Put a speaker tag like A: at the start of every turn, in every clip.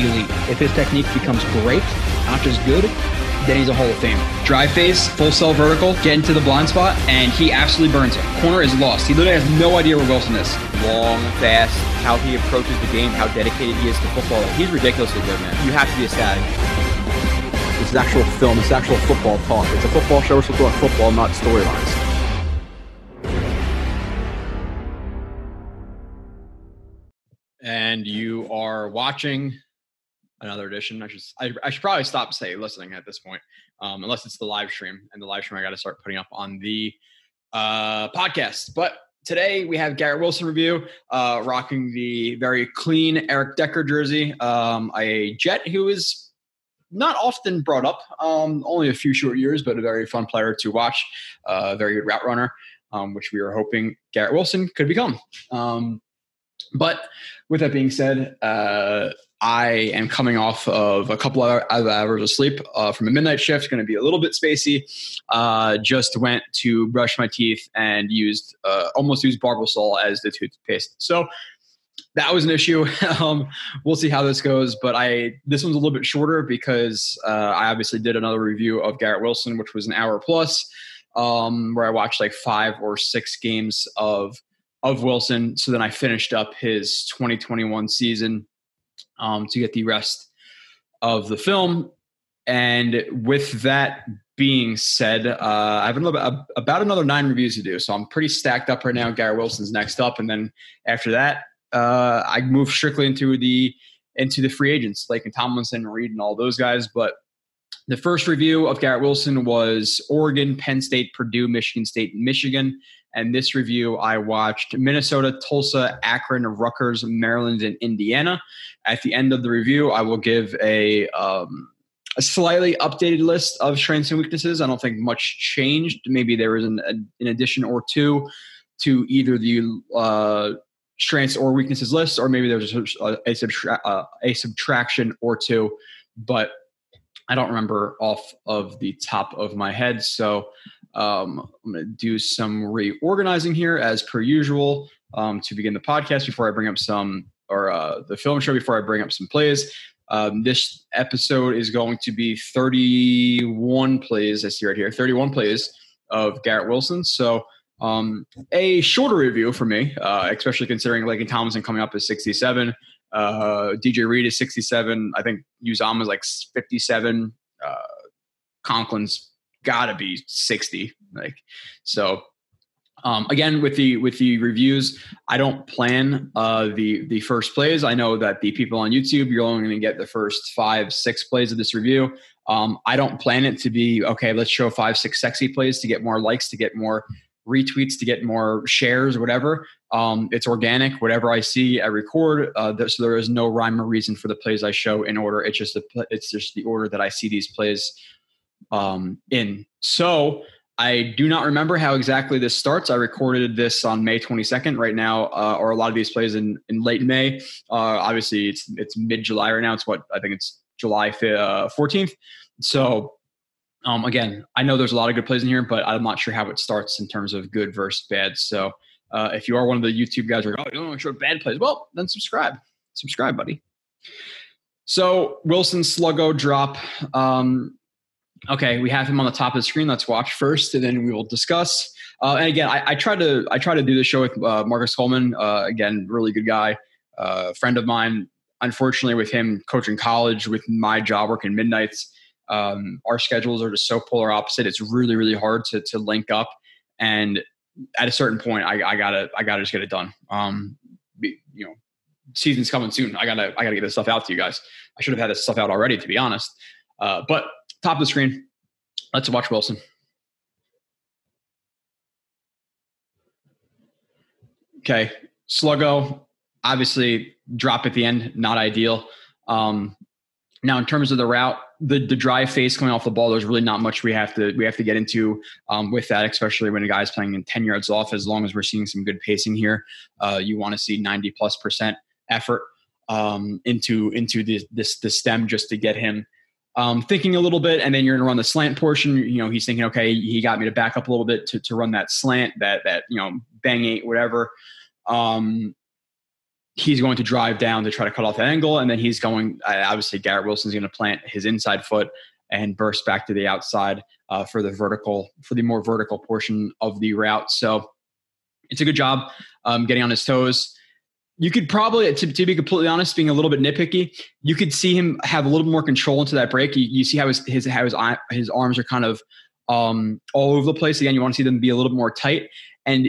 A: elite. If his technique becomes great, not just good, then he's a Hall of Fame.
B: Drive face, full sell vertical, get into the blind spot, and he absolutely burns it. Corner is lost. He literally has no idea where Wilson is.
C: Long, fast, how he approaches the game, how dedicated he is to football. He's ridiculously good, man. You have to be ecstatic.
D: This is actual film. This is actual football talk. It's a football show. We're supposed to talk football, not storylines.
B: And you are watching another edition. I should I, I should probably stop say listening at this point, um, unless it's the live stream. And the live stream I got to start putting up on the uh, podcast. But today we have Garrett Wilson review, uh, rocking the very clean Eric Decker jersey, um, a Jet who is not often brought up, um, only a few short years, but a very fun player to watch, uh, a very good route runner, um, which we are hoping Garrett Wilson could become. Um, but with that being said, uh, I am coming off of a couple of hours of sleep uh, from a midnight shift. Going to be a little bit spacey. Uh, just went to brush my teeth and used uh, almost used Barbasol as the toothpaste. So that was an issue. um, we'll see how this goes. But I this one's a little bit shorter because uh, I obviously did another review of Garrett Wilson, which was an hour plus, um, where I watched like five or six games of of Wilson. So then I finished up his 2021 season um, to get the rest of the film. And with that being said, uh, I have another, about another nine reviews to do. So I'm pretty stacked up right now. Gary Wilson's next up. And then after that, uh, I move strictly into the into the free agents, like Tomlinson, Reed, and all those guys. But the first review of Garrett Wilson was Oregon, Penn State, Purdue, Michigan State, Michigan. And this review, I watched Minnesota, Tulsa, Akron, Rutgers, Maryland, and Indiana. At the end of the review, I will give a um, a slightly updated list of strengths and weaknesses. I don't think much changed. Maybe there was an, an addition or two to either the uh, strengths or weaknesses list, or maybe there's a, a, subtra- uh, a subtraction or two. But I don't remember off of the top of my head. So um, I'm going to do some reorganizing here as per usual um, to begin the podcast before I bring up some, or uh, the film show before I bring up some plays. Um, this episode is going to be 31 plays, I see right here, 31 plays of Garrett Wilson. So um, a shorter review for me, uh, especially considering Laken Tomlinson coming up as 67. Uh, DJ Reed is 67. I think Uzomah is like 57. Uh, Conklin's gotta be 60 like so um, again with the with the reviews i don't plan uh, the the first plays i know that the people on youtube you're only going to get the first five six plays of this review um, i don't plan it to be okay let's show five six sexy plays to get more likes to get more retweets to get more shares whatever um, it's organic whatever i see i record uh, so there is no rhyme or reason for the plays i show in order it's just the it's just the order that i see these plays um, in. So I do not remember how exactly this starts. I recorded this on May 22nd. Right now, uh, or a lot of these plays in, in late May. Uh, obviously, it's it's mid July right now. It's what I think it's July 14th. Uh, so um, again, I know there's a lot of good plays in here, but I'm not sure how it starts in terms of good versus bad. So uh, if you are one of the YouTube guys, are oh, you don't want to show bad plays, well, then subscribe, subscribe, buddy. So Wilson Sluggo drop. Um, okay, we have him on the top of the screen. Let's watch first, and then we will discuss. Uh, and again, I, I, try to I try to do the show with uh, Marcus Coleman. Uh, again, really good guy, uh, friend of mine. Unfortunately, with him coaching college, with my job working midnights, um, our schedules are just so polar opposite. It's really really hard to to link up. And at a certain point, I, I gotta I gotta just get it done. Um, be, you know, season's coming soon. I gotta I gotta get this stuff out to you guys. I should have had this stuff out already, to be honest. Uh, but top of the screen. Let's watch Wilson. Okay, Sluggo, obviously drop at the end, not ideal. Um, now, in terms of the route, the the drive face coming off the ball, there's really not much we have to we have to get into um, with that, especially when a guy's playing in 10 yards off. As long as we're seeing some good pacing here, uh, you want to see 90 plus percent effort um, into into the, this the stem just to get him um, thinking a little bit, and then you're going to run the slant portion. You know, he's thinking, okay, he got me to back up a little bit to, to run that slant, that that you know, bang eight, whatever. Um, he's going to drive down to try to cut off that angle, and then he's going. Obviously, Garrett Wilson's going to plant his inside foot and burst back to the outside uh, for the vertical, for the more vertical portion of the route. So it's a good job um, getting on his toes. You could probably, to, to, be completely honest, being a little bit nitpicky, you could see him have a little more control into that break. You, you see how his his how his, his arms are kind of um, all over the place. Again, you want to see them be a little bit more tight, and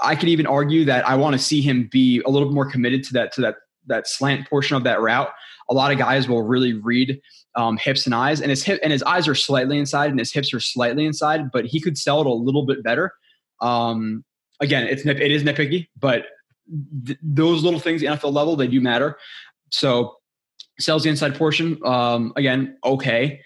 B: I could even argue that I want to see him be a little bit more committed to that to that that slant portion of that route. A lot of guys will really read um, hips and eyes, and his hip and his eyes are slightly inside, and his hips are slightly inside, but he could sell it a little bit better. Um, again, it's it is nitpicky, but th- those little things, the NFL level, they do matter. So sells the inside portion. Um, again, okay.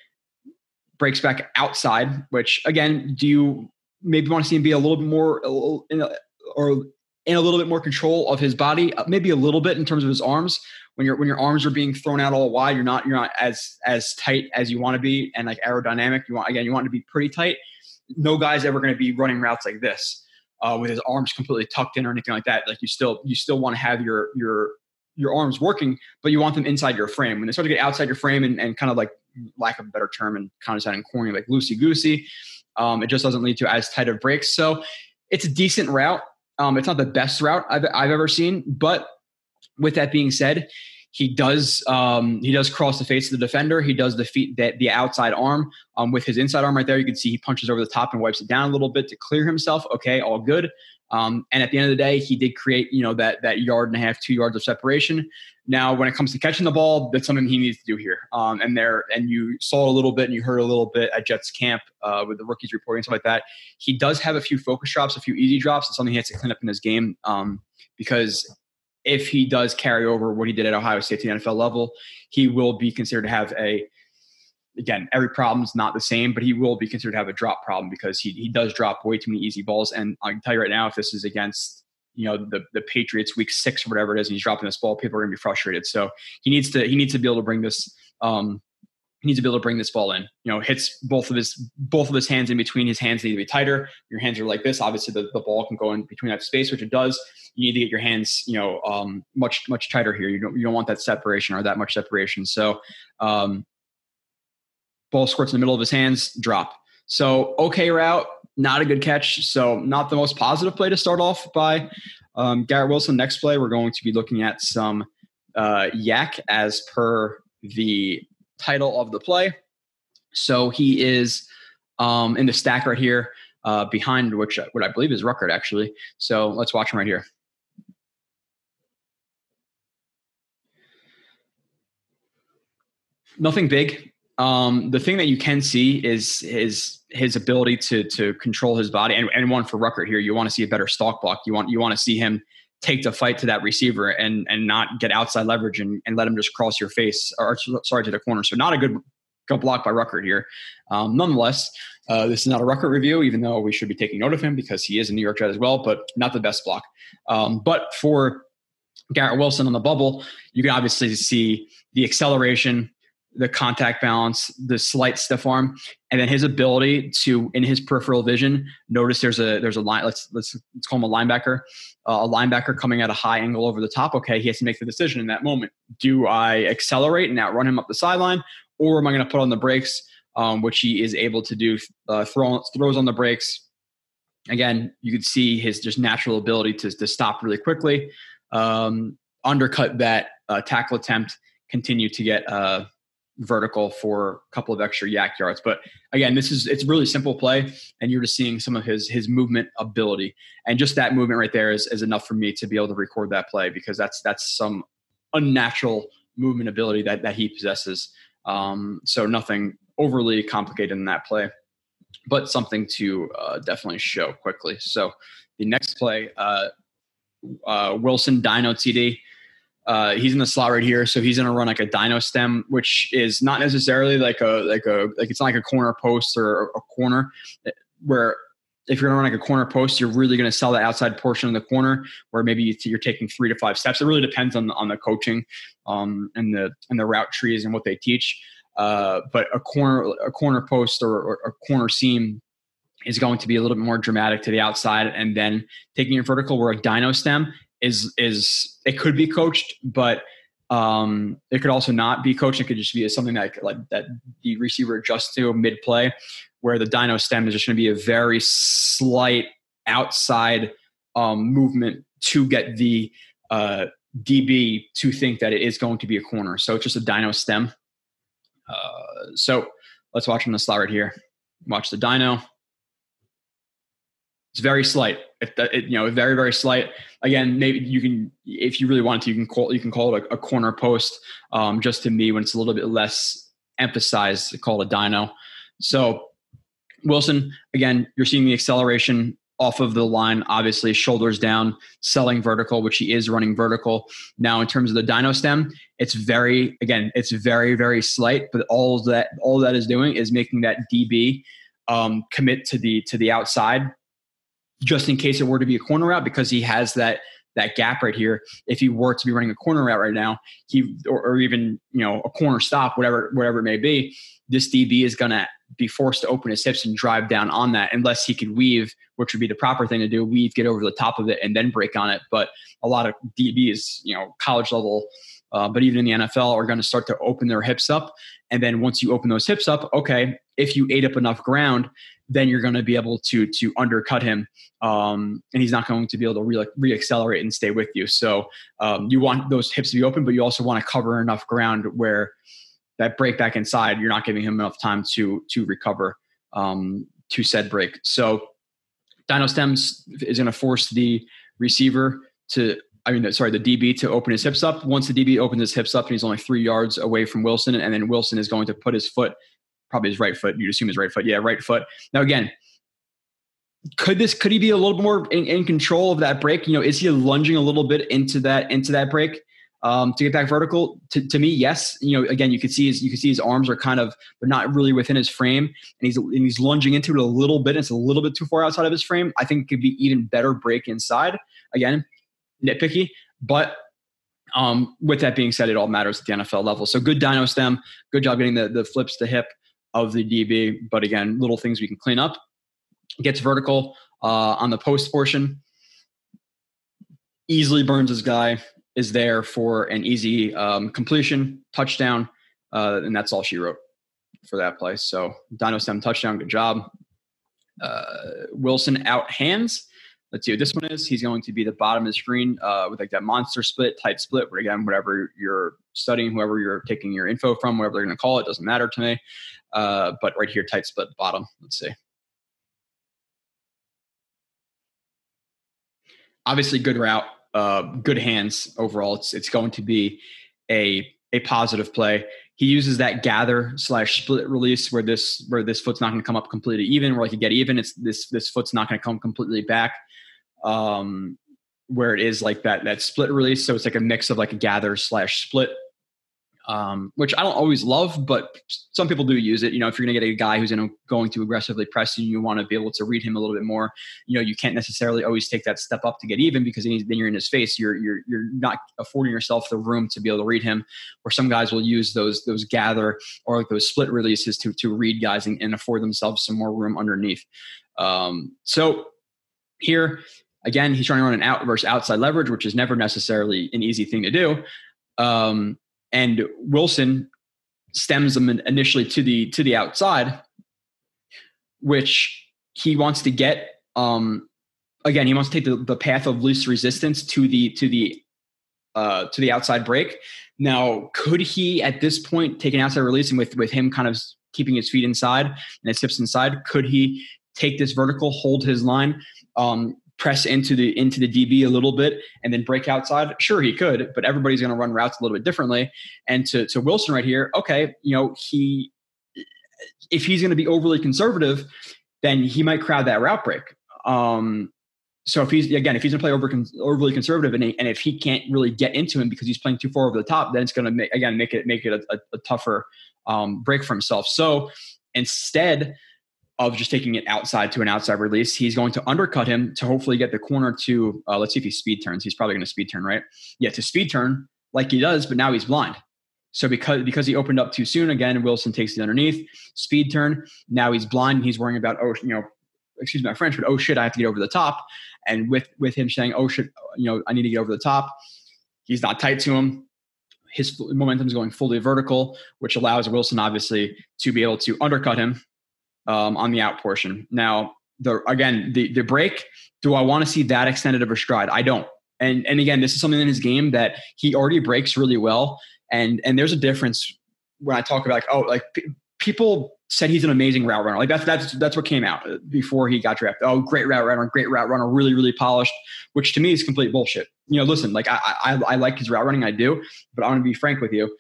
B: Breaks back outside, which again, do you maybe want to see him be a little bit more or in a little bit more control of his body, uh, maybe a little bit in terms of his arms. When your when your arms are being thrown out all wide, you're not you're not as as tight as you want to be, and like aerodynamic. You want again, you want to be pretty tight. No guy's ever going to be running routes like this uh, with his arms completely tucked in or anything like that. Like you still you still want to have your your your arms working, but you want them inside your frame. When they start to get outside your frame and, and kind of like lack of a better term and kind of sounding corny, like loosey goosey, um, it just doesn't lead to as tight of breaks. So it's a decent route. Um, it's not the best route I've, I've ever seen, but with that being said, he does um, he does cross the face of the defender. He does defeat the, the outside arm um, with his inside arm right there. You can see he punches over the top and wipes it down a little bit to clear himself. Okay, all good. Um, and at the end of the day, he did create you know that that yard and a half, two yards of separation. Now, when it comes to catching the ball, that's something he needs to do here. Um, and there, and you saw a little bit, and you heard a little bit at Jets camp uh, with the rookies reporting and stuff like that. He does have a few focus drops, a few easy drops. It's something he has to clean up in his game um, because if he does carry over what he did at Ohio State to the NFL level, he will be considered to have a again, every problem's not the same, but he will be considered to have a drop problem because he he does drop way too many easy balls. And I can tell you right now, if this is against you know the the Patriots week six or whatever it is, and he's dropping this ball, people are gonna be frustrated. So he needs to he needs to be able to bring this um he needs to be able to bring this ball in. You know, hits both of his both of his hands in between. His hands need to be tighter. Your hands are like this. Obviously, the, the ball can go in between that space, which it does. You need to get your hands, you know, um, much much tighter here. You don't you don't want that separation or that much separation. So, um, ball squirts in the middle of his hands, drop. So, okay route, not a good catch. So, not the most positive play to start off by um, Garrett Wilson. Next play, we're going to be looking at some uh, YAC as per the title of the play. So he is um, in the stack right here uh, behind which what I believe is Ruckert actually. So let's watch him right here. Nothing big. Um, the thing that you can see is his his ability to to control his body. And, and one for Ruckert here, you want to see a better stalk block. You want you want to see him take the fight to that receiver and and not get outside leverage and, and let him just cross your face or sorry to the corner. So not a good good block by Ruckert here. Um, nonetheless, uh, this is not a Ruckert review, even though we should be taking note of him because he is a New York Jet as well, but not the best block. Um, but for Garrett Wilson on the bubble, you can obviously see the acceleration, the contact balance, the slight stiff arm, and then his ability to, in his peripheral vision, notice there's a there's a line. Let's let's let's call him a linebacker. Uh, a linebacker coming at a high angle over the top. Okay, he has to make the decision in that moment. Do I accelerate and outrun him up the sideline, or am I going to put on the brakes, um, which he is able to do? Uh, throw, throws on the brakes. Again, you could see his just natural ability to to stop really quickly, um, undercut that uh, tackle attempt, continue to get uh, vertical for a couple of extra YAC yards. But again, this is it's really simple play, and you're just seeing some of his his movement ability, and just that movement right there is, is enough for me to be able to record that play because that's that's some unnatural movement ability that that he possesses. Um, so nothing overly complicated in that play, but something to uh, definitely show quickly. So the next play, uh, uh, Wilson Dino TD. Uh, he's in the slot right here, so he's gonna run like a dino stem, which is not necessarily like a like a like it's not like a corner post or a corner where if you're gonna run like a corner post, you're really gonna sell the outside portion of the corner, where maybe you're taking three to five steps. It really depends on the, on the coaching um, and the and the route trees and what they teach. Uh, but a corner a corner post or, or a corner seam is going to be a little bit more dramatic to the outside, and then taking your vertical where a dino stem is is it could be coached, but um, it could also not be coached. It could just be something that like that the receiver adjusts to mid play, where the dino stem is just going to be a very slight outside um, movement to get the uh, DB to think that it is going to be a corner. So it's just a dino stem. Uh, so let's watch on the slide right here. Watch the dino. It's very slight. If it, you know, very very slight. Again, maybe you can, if you really want to, you can call you can call it a, a corner post. Um, just to me, when it's a little bit less emphasized, call it a dino. So Wilson, again, you're seeing the acceleration off of the line, obviously shoulders down, selling vertical, which he is running vertical. Now, in terms of the dino stem, it's very again, it's very very slight, but all that all that is doing is making that DB um, commit to the to the outside, just in case it were to be a corner route, because he has that that gap right here. If he were to be running a corner route right now, he or, or even you know a corner stop, whatever whatever it may be, this DB is to be forced to open his hips and drive down on that unless he could weave, which would be the proper thing to do. Weave, get over the top of it, and then break on it. But a lot of DBs, you know, college level, uh, but even in the NFL, are going to start to open their hips up. And then once you open those hips up, okay, if you ate up enough ground, then you're going to be able to to undercut him, um, and he's not going to be able to re- reaccelerate and stay with you. So um, you want those hips to be open, but you also want to cover enough ground where that break back inside, you're not giving him enough time to to recover um, to said break. So Dino Stems is going to force the receiver to, I mean, sorry, the DB to open his hips up. Once the DB opens his hips up and he's only three yards away from Wilson, and then Wilson is going to put his foot, probably his right foot. You'd assume his right foot. Yeah, right foot. Now again, could this could he be a little more in, in control of that break? You know, is he lunging a little bit into that into that break? um, to get back vertical. To, to me, yes. You know, again, you can see his you can see his arms are kind of they're not really within his frame, and he's and he's lunging into it a little bit. It's a little bit too far outside of his frame. I think it could be even better break inside. Again, nitpicky, but um, with that being said, it all matters at the NFL level. So good dino stem, good job getting the the flips to hip of the DB. But again, little things we can clean up. Gets vertical uh, on the post portion. Easily burns his guy is there for an easy um, completion touchdown, uh, and that's all she wrote for that play. So Dino Stem touchdown, good job. Uh, Wilson out hands. Let's see what this one is. He's going to be the bottom of the screen uh, with like that monster split type split. Where again, whatever you're studying, whoever you're taking your info from, whatever they're going to call it, doesn't matter to me. Uh, but right here, tight split bottom. Let's see. Obviously, good route uh, good hands overall. It's it's going to be a a positive play. He uses that gather slash split release where this where this foot's not going to come up completely even, where like you get even. It's this this foot's not going to come completely back. Um, where it is like that that split release, so it's like a mix of like a gather slash split um, which I don't always love, but some people do use it. You know, if you're going to get a guy who's in a, going to aggressively press you, you want to be able to read him a little bit more. You know, you can't necessarily always take that step up to get even because then you're in his face. You're you're you're not affording yourself the room to be able to read him. Or some guys will use those those gather or like those split releases to to read guys and, and afford themselves some more room underneath. Um, so here again, he's trying to run an out versus outside leverage, which is never necessarily an easy thing to do. Um, and Wilson stems them initially to the to the outside, which he wants to get. Um, again, he wants to take the, the path of least resistance to the to the uh, to the outside break. Now, could he at this point take an outside release and with with him kind of keeping his feet inside and his hips inside, could he take this vertical, hold his line, um, press into the into the DB a little bit and then break outside? Sure, he could, but everybody's going to run routes a little bit differently. And to to Wilson right here, okay, you know he if he's going to be overly conservative, then he might crowd that route break. Um, so if he's again, if he's going to play over overly conservative, and, he, and if he can't really get into him because he's playing too far over the top, then it's going to make again make it make it a, a, a tougher um, break for himself. So instead, of just taking it outside to an outside release. He's going to undercut him to hopefully get the corner to, uh, let's see if he speed turns. He's probably going to speed turn, right? Yeah, to speed turn like he does, but now he's blind. So because because he opened up too soon, again, Wilson takes the underneath speed turn. Now he's blind. and he's worrying about oh, you know, excuse my French, but oh shit, I have to get over the top. And with with him saying, oh shit, you know, I need to get over the top, he's not tight to him. His momentum is going fully vertical, which allows Wilson obviously to be able to undercut him um, on the out portion. Now, the again the the break. Do I want to see that extended of a stride? I don't. And and again, this is something in his game that he already breaks really well. And and there's a difference when I talk about like oh like p- people said he's an amazing route runner. Like that's that's that's what came out before he got drafted. Oh, great route runner, great route runner, really really polished. Which to me is complete bullshit. You know, listen, like I I, I like his route running, I do, but I want to be frank with you.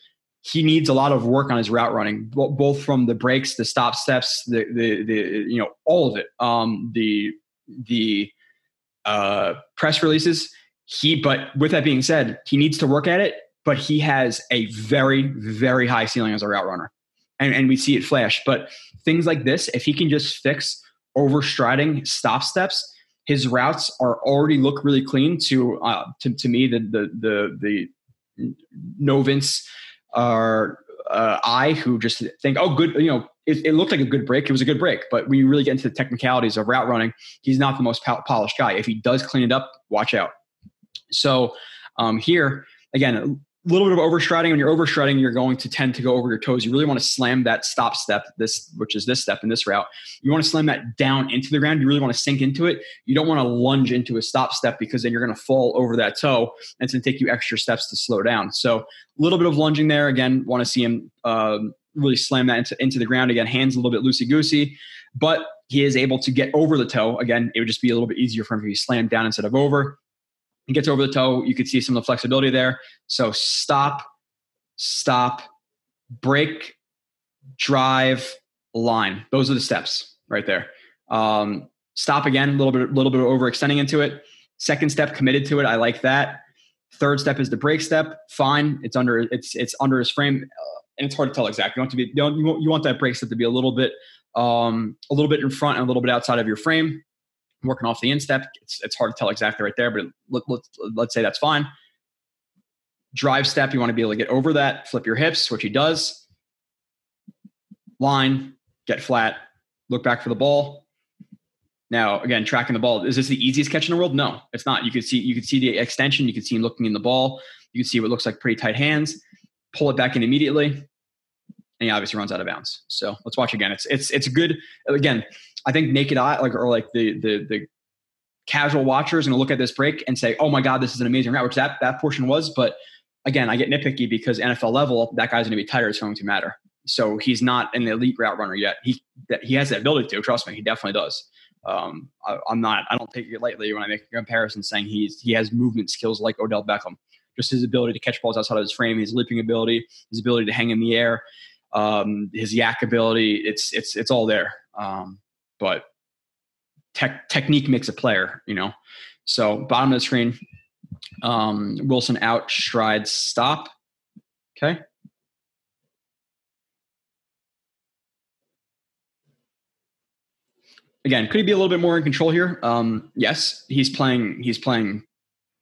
B: He needs a lot of work on his route running, both from the breaks, the stop steps, the the the you know all of it. Um, the the uh, press releases. He, but with that being said, he needs to work at it. But he has a very very high ceiling as a route runner and, and we see it flash. But things like this, if he can just fix overstriding stop steps, his routes are already look really clean to uh, to, to me the the the the novice are uh, I who just think oh good you know it, it, looked like a good break. It was a good break. But when you really get into the technicalities of route running he's not the most polished guy. If he does clean it up watch out. So um, here again little bit of overstriding. When you're overstriding, you're going to tend to go over your toes. You really want to slam that stop step, this which is this step in this route. You want to slam that down into the ground. You really want to sink into it. You don't want to lunge into a stop step because then you're going to fall over that toe, and it's going to take you extra steps to slow down. So a little bit of lunging there. Again, want to see him um, really slam that into, into the ground. Again, hands a little bit loosey goosey, but he is able to get over the toe. Again, it would just be a little bit easier for him if he slammed down instead of over. He gets over the toe. You could see some of the flexibility there. So stop, stop, break, drive, line. Those are the steps right there. Um, stop again, a little bit, a little bit of overextending into it. Second step, committed to it. I like that. Third step is the break step. Fine, it's under it's it's under his frame, uh, and it's hard to tell exactly. You want to be you want, you want that break step to be a little bit um, a little bit in front and a little bit outside of your frame working off the instep. It's, it's hard to tell exactly right there, but let, let, let's say that's fine. Drive step, you want to be able to get over that, flip your hips, which he does. Line, get flat, look back for the ball. Now, again, tracking the ball. Is this the easiest catch in the world? No, it's not. You can see you can see the extension. You can see him looking in the ball. You can see what looks like pretty tight hands. Pull it back in immediately, and he obviously runs out of bounds. So let's watch again. It's it's it's good. Again, I think naked eye, like or like the the the casual watcher is going to look at this break and say, "Oh my God, this is an amazing route," which that that portion was. But again, I get nitpicky because NFL level, that guy's going to be tighter. It's going to matter. So he's not an elite route runner yet. He that, he has the ability to. Trust me, he definitely does. Um, I, am not. I don't take it lightly when I make a comparison saying he's he has movement skills like Odell Beckham. Just his ability to catch balls outside of his frame, his leaping ability, his ability to hang in the air, um, his YAC ability. It's it's it's all there. Um, but tech, technique makes a player, you know. So bottom of the screen, um, Wilson out, stride, stop. Okay. Again, could he be a little bit more in control here? Um, yes, he's playing. He's playing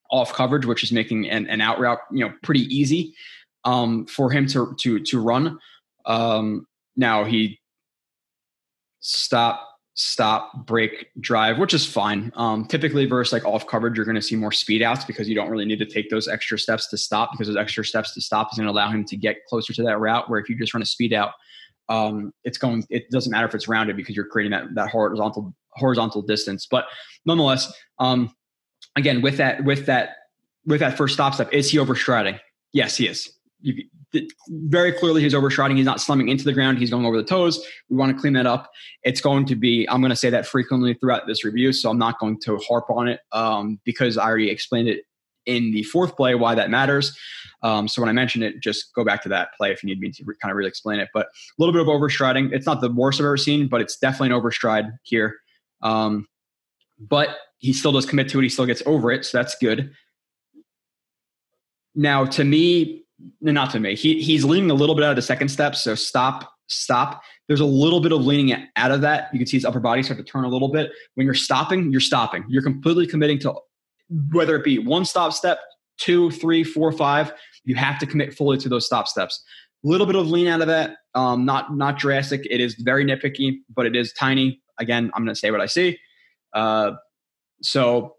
B: off coverage, which is making an, an out route, you know, pretty easy um, for him to to to run. Um, now he stop stop, break, drive, which is fine. Um, typically, versus like off coverage, you're going to see more speed outs because you don't really need to take those extra steps to stop because those extra steps to stop is going to allow him to get closer to that route. Where if you just run a speed out, um, it's going. It doesn't matter if it's rounded because you're creating that that horizontal horizontal distance. But nonetheless, um, again with that with that with that first stop step, is he overstriding? Yes, he is. You, very clearly he's overshotting. He's not slumming into the ground. He's going over the toes. We want to clean that up. It's going to be, I'm going to say that frequently throughout this review. So I'm not going to harp on it um, because I already explained it in the fourth play why that matters. Um, so when I mention it, just go back to that play if you need me to re- kind of really explain it. But a little bit of overstriding. It's not the worst I've ever seen, but it's definitely an overstride here. Um, but he still does commit to it. He still gets over it. So that's good. Now, to me, not to me. He he's leaning a little bit out of the second step. So stop, stop. There's a little bit of leaning out of that. You can see his upper body start to turn a little bit. When you're stopping, you're stopping. You're completely committing to whether it be one stop step, two, three, four, five. You have to commit fully to those stop steps. A little bit of lean out of that. Um, not not drastic. It is very nitpicky, but it is tiny. again, I'm going to say what I see. Uh, so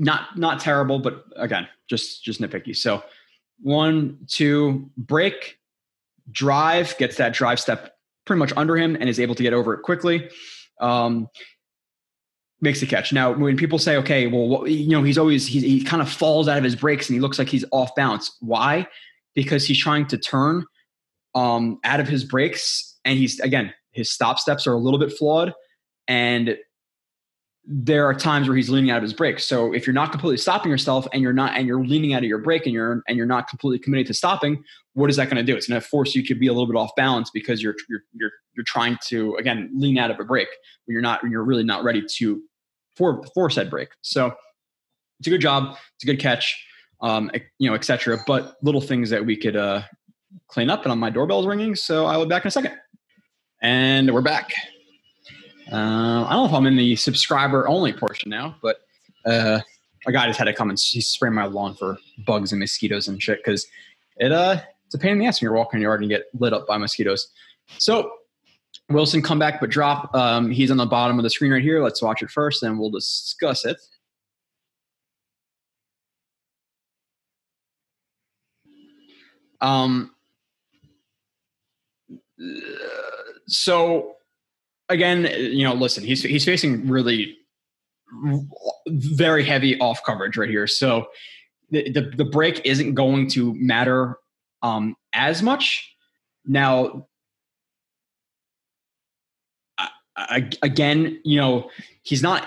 B: not not terrible, but again, just just nitpicky. So one, two, break, drive, gets that drive step pretty much under him and is able to get over it quickly. Um, makes the catch. Now, when people say, okay, well, you know, he's always, he, he kind of falls out of his breaks and he looks like he's off balance. Why? Because he's trying to turn um, out of his breaks. And he's, again, his stop steps are a little bit flawed. And there are times where he's leaning out of his break. So if you're not completely stopping yourself and you're not, and you're leaning out of your break and you're, and you're not completely committed to stopping, what is that going to do? It's going to force you to be a little bit off balance because you're, you're, you're, you're trying to, again, lean out of a break when you're not, when you're really not ready to for for said break. So it's a good job. It's a good catch. Um, you know, etc. But little things that we could uh, clean up. And on my doorbell's ringing, so I will be back in a second. And we're back. Uh, I don't know if I'm in the subscriber only portion now, but uh, a guy just had to come and spray my lawn for bugs and mosquitoes and shit because it uh it's a pain in the ass when you're walking in your yard and get lit up by mosquitoes. So Wilson come back but drop. Um, he's on the bottom of the screen right here. Let's watch it first, and we'll discuss it. Um, so again, you know, listen, he's he's facing really very heavy off coverage right here. So the the, the break isn't going to matter um, as much. Now again, you know, he's not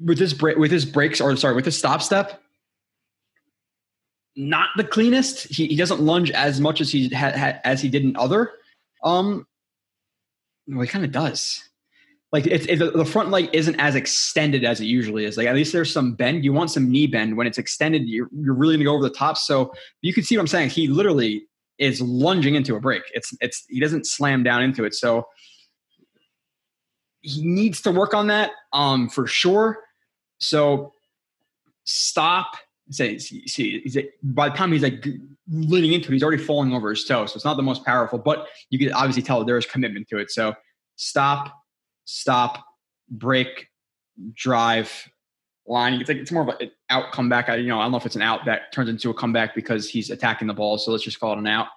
B: with his break with his breaks or sorry with his stop step. Not the cleanest. He, he doesn't lunge as much as he had, had as he did in other. Um, well, he kind of does. Like it's, it, the front leg isn't as extended as it usually is. Like at least there's some bend. You want some knee bend when it's extended. You're, you're really gonna go over the top. So you can see what I'm saying. He literally is lunging into a break. It's it's he doesn't slam down into it. So he needs to work on that um, for sure. So stop. Say, see, see, by the time he's like leaning into it, he's already falling over his toe. So it's not the most powerful, but you can obviously tell there is commitment to it. So stop, stop, break, drive, line. It's like it's more of an out comeback. I, you know, I don't know if it's an out that turns into a comeback because he's attacking the ball. So let's just call it an out.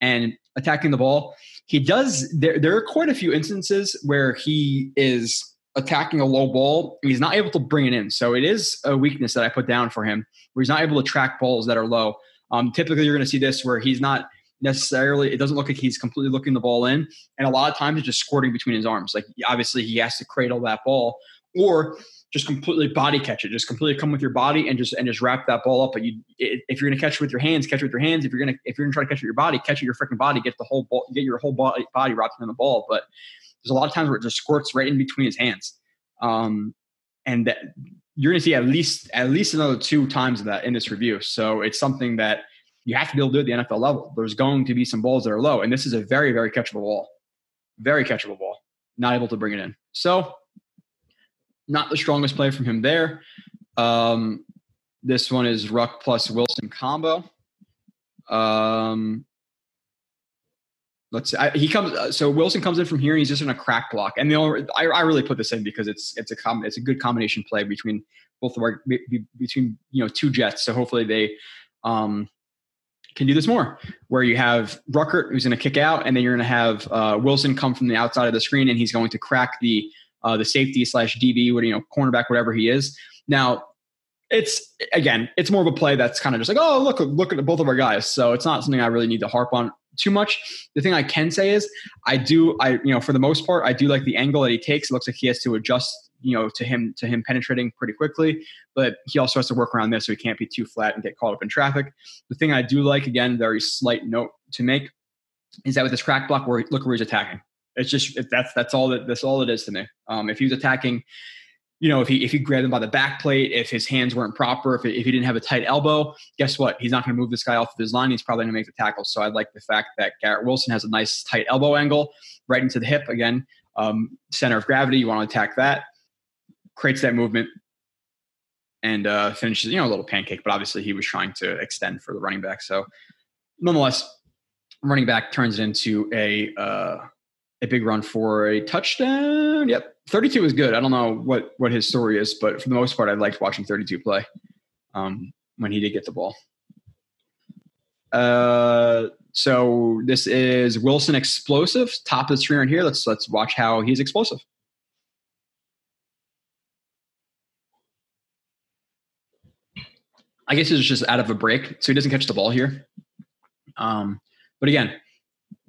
B: And attacking the ball, he does there there are quite a few instances where he is attacking a low ball he's not able to bring it in so it is a weakness that i put down for him where he's not able to track balls that are low um, typically you're going to see this where he's not necessarily it doesn't look like he's completely looking the ball in and a lot of times it's just squirting between his arms like obviously he has to cradle that ball or just completely body catch it. Just completely come with your body and just and just wrap that ball up. But you, if you're gonna catch it with your hands, catch it with your hands. If you're gonna if you're gonna try to catch it with your body, catch it your freaking body. Get the whole ball, get your whole body body wrapped in the ball. But there's a lot of times where it just squirts right in between his hands, um, and that, you're gonna see at least at least another two times of that in this review. So it's something that you have to be able to do at the NFL level. There's going to be some balls that are low, and this is a very very catchable ball, very catchable ball. Not able to bring it in. So not the strongest play from him there. Um, this one is Ruck plus Wilson combo. Um, let's see. He comes. Uh, so Wilson comes in from here, and he's just in a crack block. And the only I, I really put this in because it's it's a com, it's a good combination play between both of our between you know two jets. So hopefully they um, can do this more, where you have Ruckert who's going to kick out, and then you're going to have uh, Wilson come from the outside of the screen, and he's going to crack the uh, the safety slash DB, what you know, cornerback, whatever he is. Now, it's again, it's more of a play that's kind of just like, oh, look, look at both of our guys. So it's not something I really need to harp on too much. The thing I can say is, I do, I you know, for the most part, I do like the angle that he takes. It looks like he has to adjust, you know, to him to him penetrating pretty quickly, but he also has to work around this so he can't be too flat and get caught up in traffic. The thing I do like, again, very slight note to make, is that with this crack block, where look where he's attacking. It's just that's that's all that that's all it is to me. Um, if he was attacking, you know, if he if he grabbed him by the back plate, if his hands weren't proper, if, if he didn't have a tight elbow, guess what? He's not going to move this guy off of his line. He's probably going to make the tackle. So I like the fact that Garrett Wilson has a nice tight elbow angle right into the hip. Again, um, center of gravity. You want to attack that, creates that movement, and uh, finishes. You know, a little pancake. But obviously, he was trying to extend for the running back. So nonetheless, running back turns into a uh, a big run for a touchdown. Yep, 32 is good. I don't know what what his story is, but for the most part, I liked watching 32 play um, when he did get the ball. Uh, so this is Wilson explosive, top of the screen right here. Let's let's watch how he's explosive. I guess it's just out of a break, so he doesn't catch the ball here. Um, but again,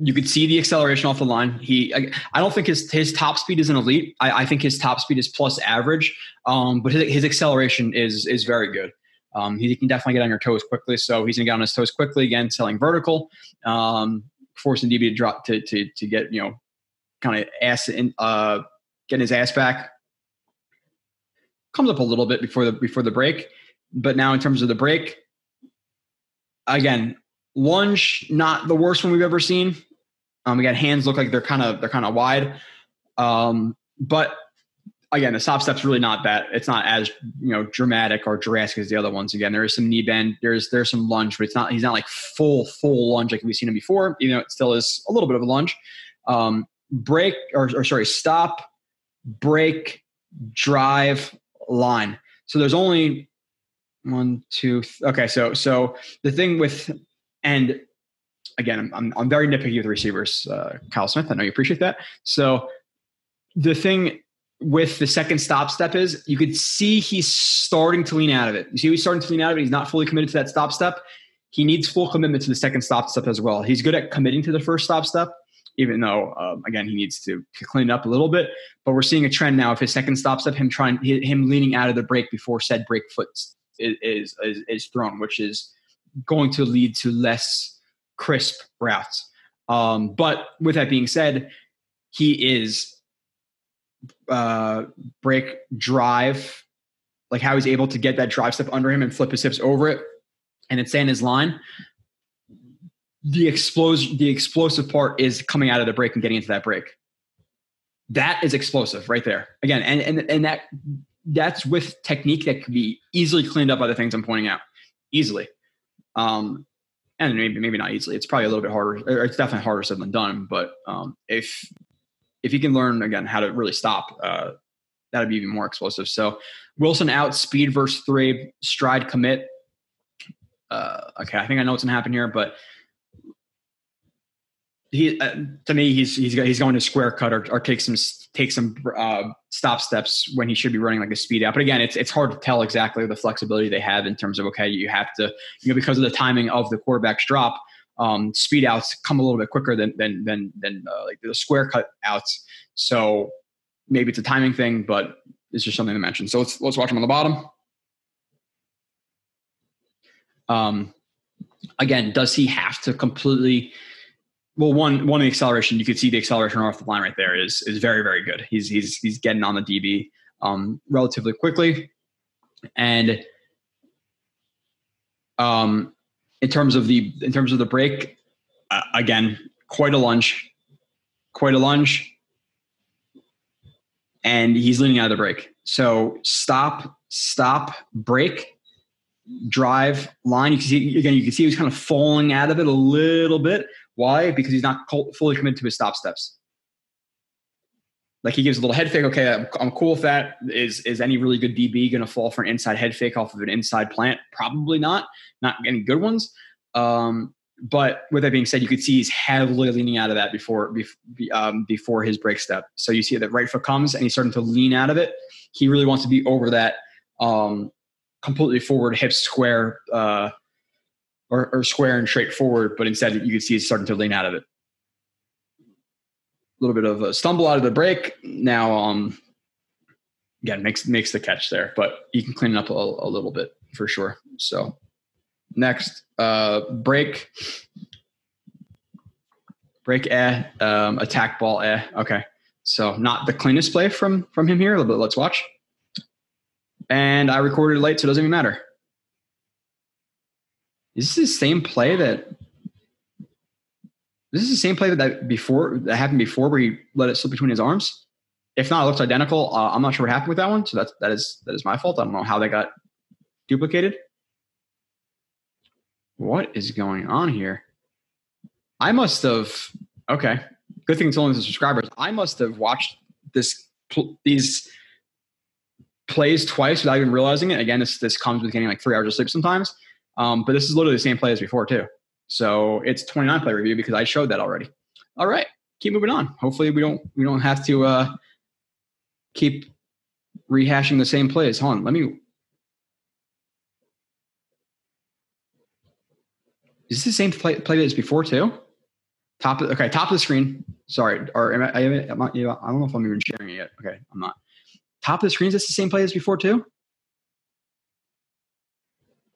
B: you could see the acceleration off the line. He, I, I don't think his his top speed is an elite. I, I think his top speed is plus average, um, but his, his acceleration is is very good. Um, he can definitely get on your toes quickly. So he's gonna get on his toes quickly again, selling vertical, um, forcing DB to drop to to to get you know kind of ass in, uh, getting his ass back. Comes up a little bit before the before the break, but now in terms of the break, again, lunge not the worst one we've ever seen. Um, again, hands look like they're kind of they're kind of wide, um, but again, the stop step's really not that. It's not as you know dramatic or drastic as the other ones. Again, there is some knee bend. There's there's some lunge, but it's not. He's not like full full lunge like we've seen him before. Even though it still is a little bit of a lunge. Um, break or, or sorry, stop, break, drive, line. So there's only one, two. Th- okay, so so the thing with and again, I'm I'm, I'm very nitpicky with receivers, uh, Kyle Smith. I know you appreciate that. So the thing with the second stop step is you could see he's starting to lean out of it. You see he's starting to lean out of it. He's not fully committed to that stop step. He needs full commitment to the second stop step as well. He's good at committing to the first stop step, even though um, again he needs to, to clean it up a little bit. But we're seeing a trend now of his second stop step, him trying him leaning out of the break before said break foot is is, is, is thrown, which is going to lead to less crisp routes. Um, but with that being said, he is uh, break drive, like how he's able to get that drive step under him and flip his hips over it, and stay in his line. The explosive, the explosive part is coming out of the break and getting into that break. That is explosive right there. Again, and and and that that's with technique that could be easily cleaned up by the things I'm pointing out. Easily. Um, and maybe maybe not easily. It's probably a little bit harder. It's definitely harder said than done. But um, if if he can learn again how to really stop, uh, that'd be even more explosive. So Wilson out, speed verse three, stride commit. Uh, okay, I think I know what's gonna happen here, but he uh, to me he's he's he's going to square cut or, or take some take some uh, stop steps when he should be running like a speed out. But again, it's it's hard to tell exactly the flexibility they have in terms of okay, you have to you know because of the timing of the quarterback's drop um, speed outs come a little bit quicker than than than, than uh, like the square cut outs. So maybe it's a timing thing, but it's just something to mention. So let's let's watch them on the bottom. Um, again, does he have to completely? Well, one one the acceleration you could see the acceleration off the line right there is is very very good. He's he's he's getting on the DB um, relatively quickly, and um, in terms of the in terms of the break, uh, again, quite a lunge, quite a lunge, and he's leaning out of the break. So stop, stop, break, drive, line. You can see again. You can see he's kind of falling out of it a little bit. Why? Because he's not fully committed to his stop steps. Like he gives a little head fake. Okay, I'm, cool with that. Is is any really good DB going to fall for an inside head fake off of an inside plant? Probably not. Not any good ones. Um, but with that being said, you could see he's heavily leaning out of that before um, before his break step. So you see that right foot comes and he's starting to lean out of it. He really wants to be over that um, completely forward, hip square, uh, or, or, square and straight forward. But instead, you can see he's starting to lean out of it A little bit of a stumble out of the break. Now, um, again, makes makes the catch there, but you can clean it up a, a little bit for sure. So, next uh, break, break eh, um, attack ball eh. Okay, so not the cleanest play from from him here, but let's watch. And I recorded late, so it doesn't even matter. Is this the same play that this is the same play that, that before that happened before where he let it slip between his arms. If not, it looks identical. Uh, I'm not sure what happened with that one, so that's that is that is my fault. I don't know how they got duplicated. What is going on here? I must have okay. good thing it's only the subscribers. I must have watched this these plays twice without even realizing it. Again, this this comes with getting like three hours of sleep sometimes. Um, but this is literally the same play as before too. So it's 29 play review because I showed that already. All right, keep moving on. Hopefully we don't we don't have to uh, keep rehashing the same plays. Hold on, let me. Is this the same play, play as before too? Top okay, top of the screen. Sorry, or am I, am I, I don't know if I'm even sharing it yet. Okay, I'm not. Top of the screen is this the same play as before too?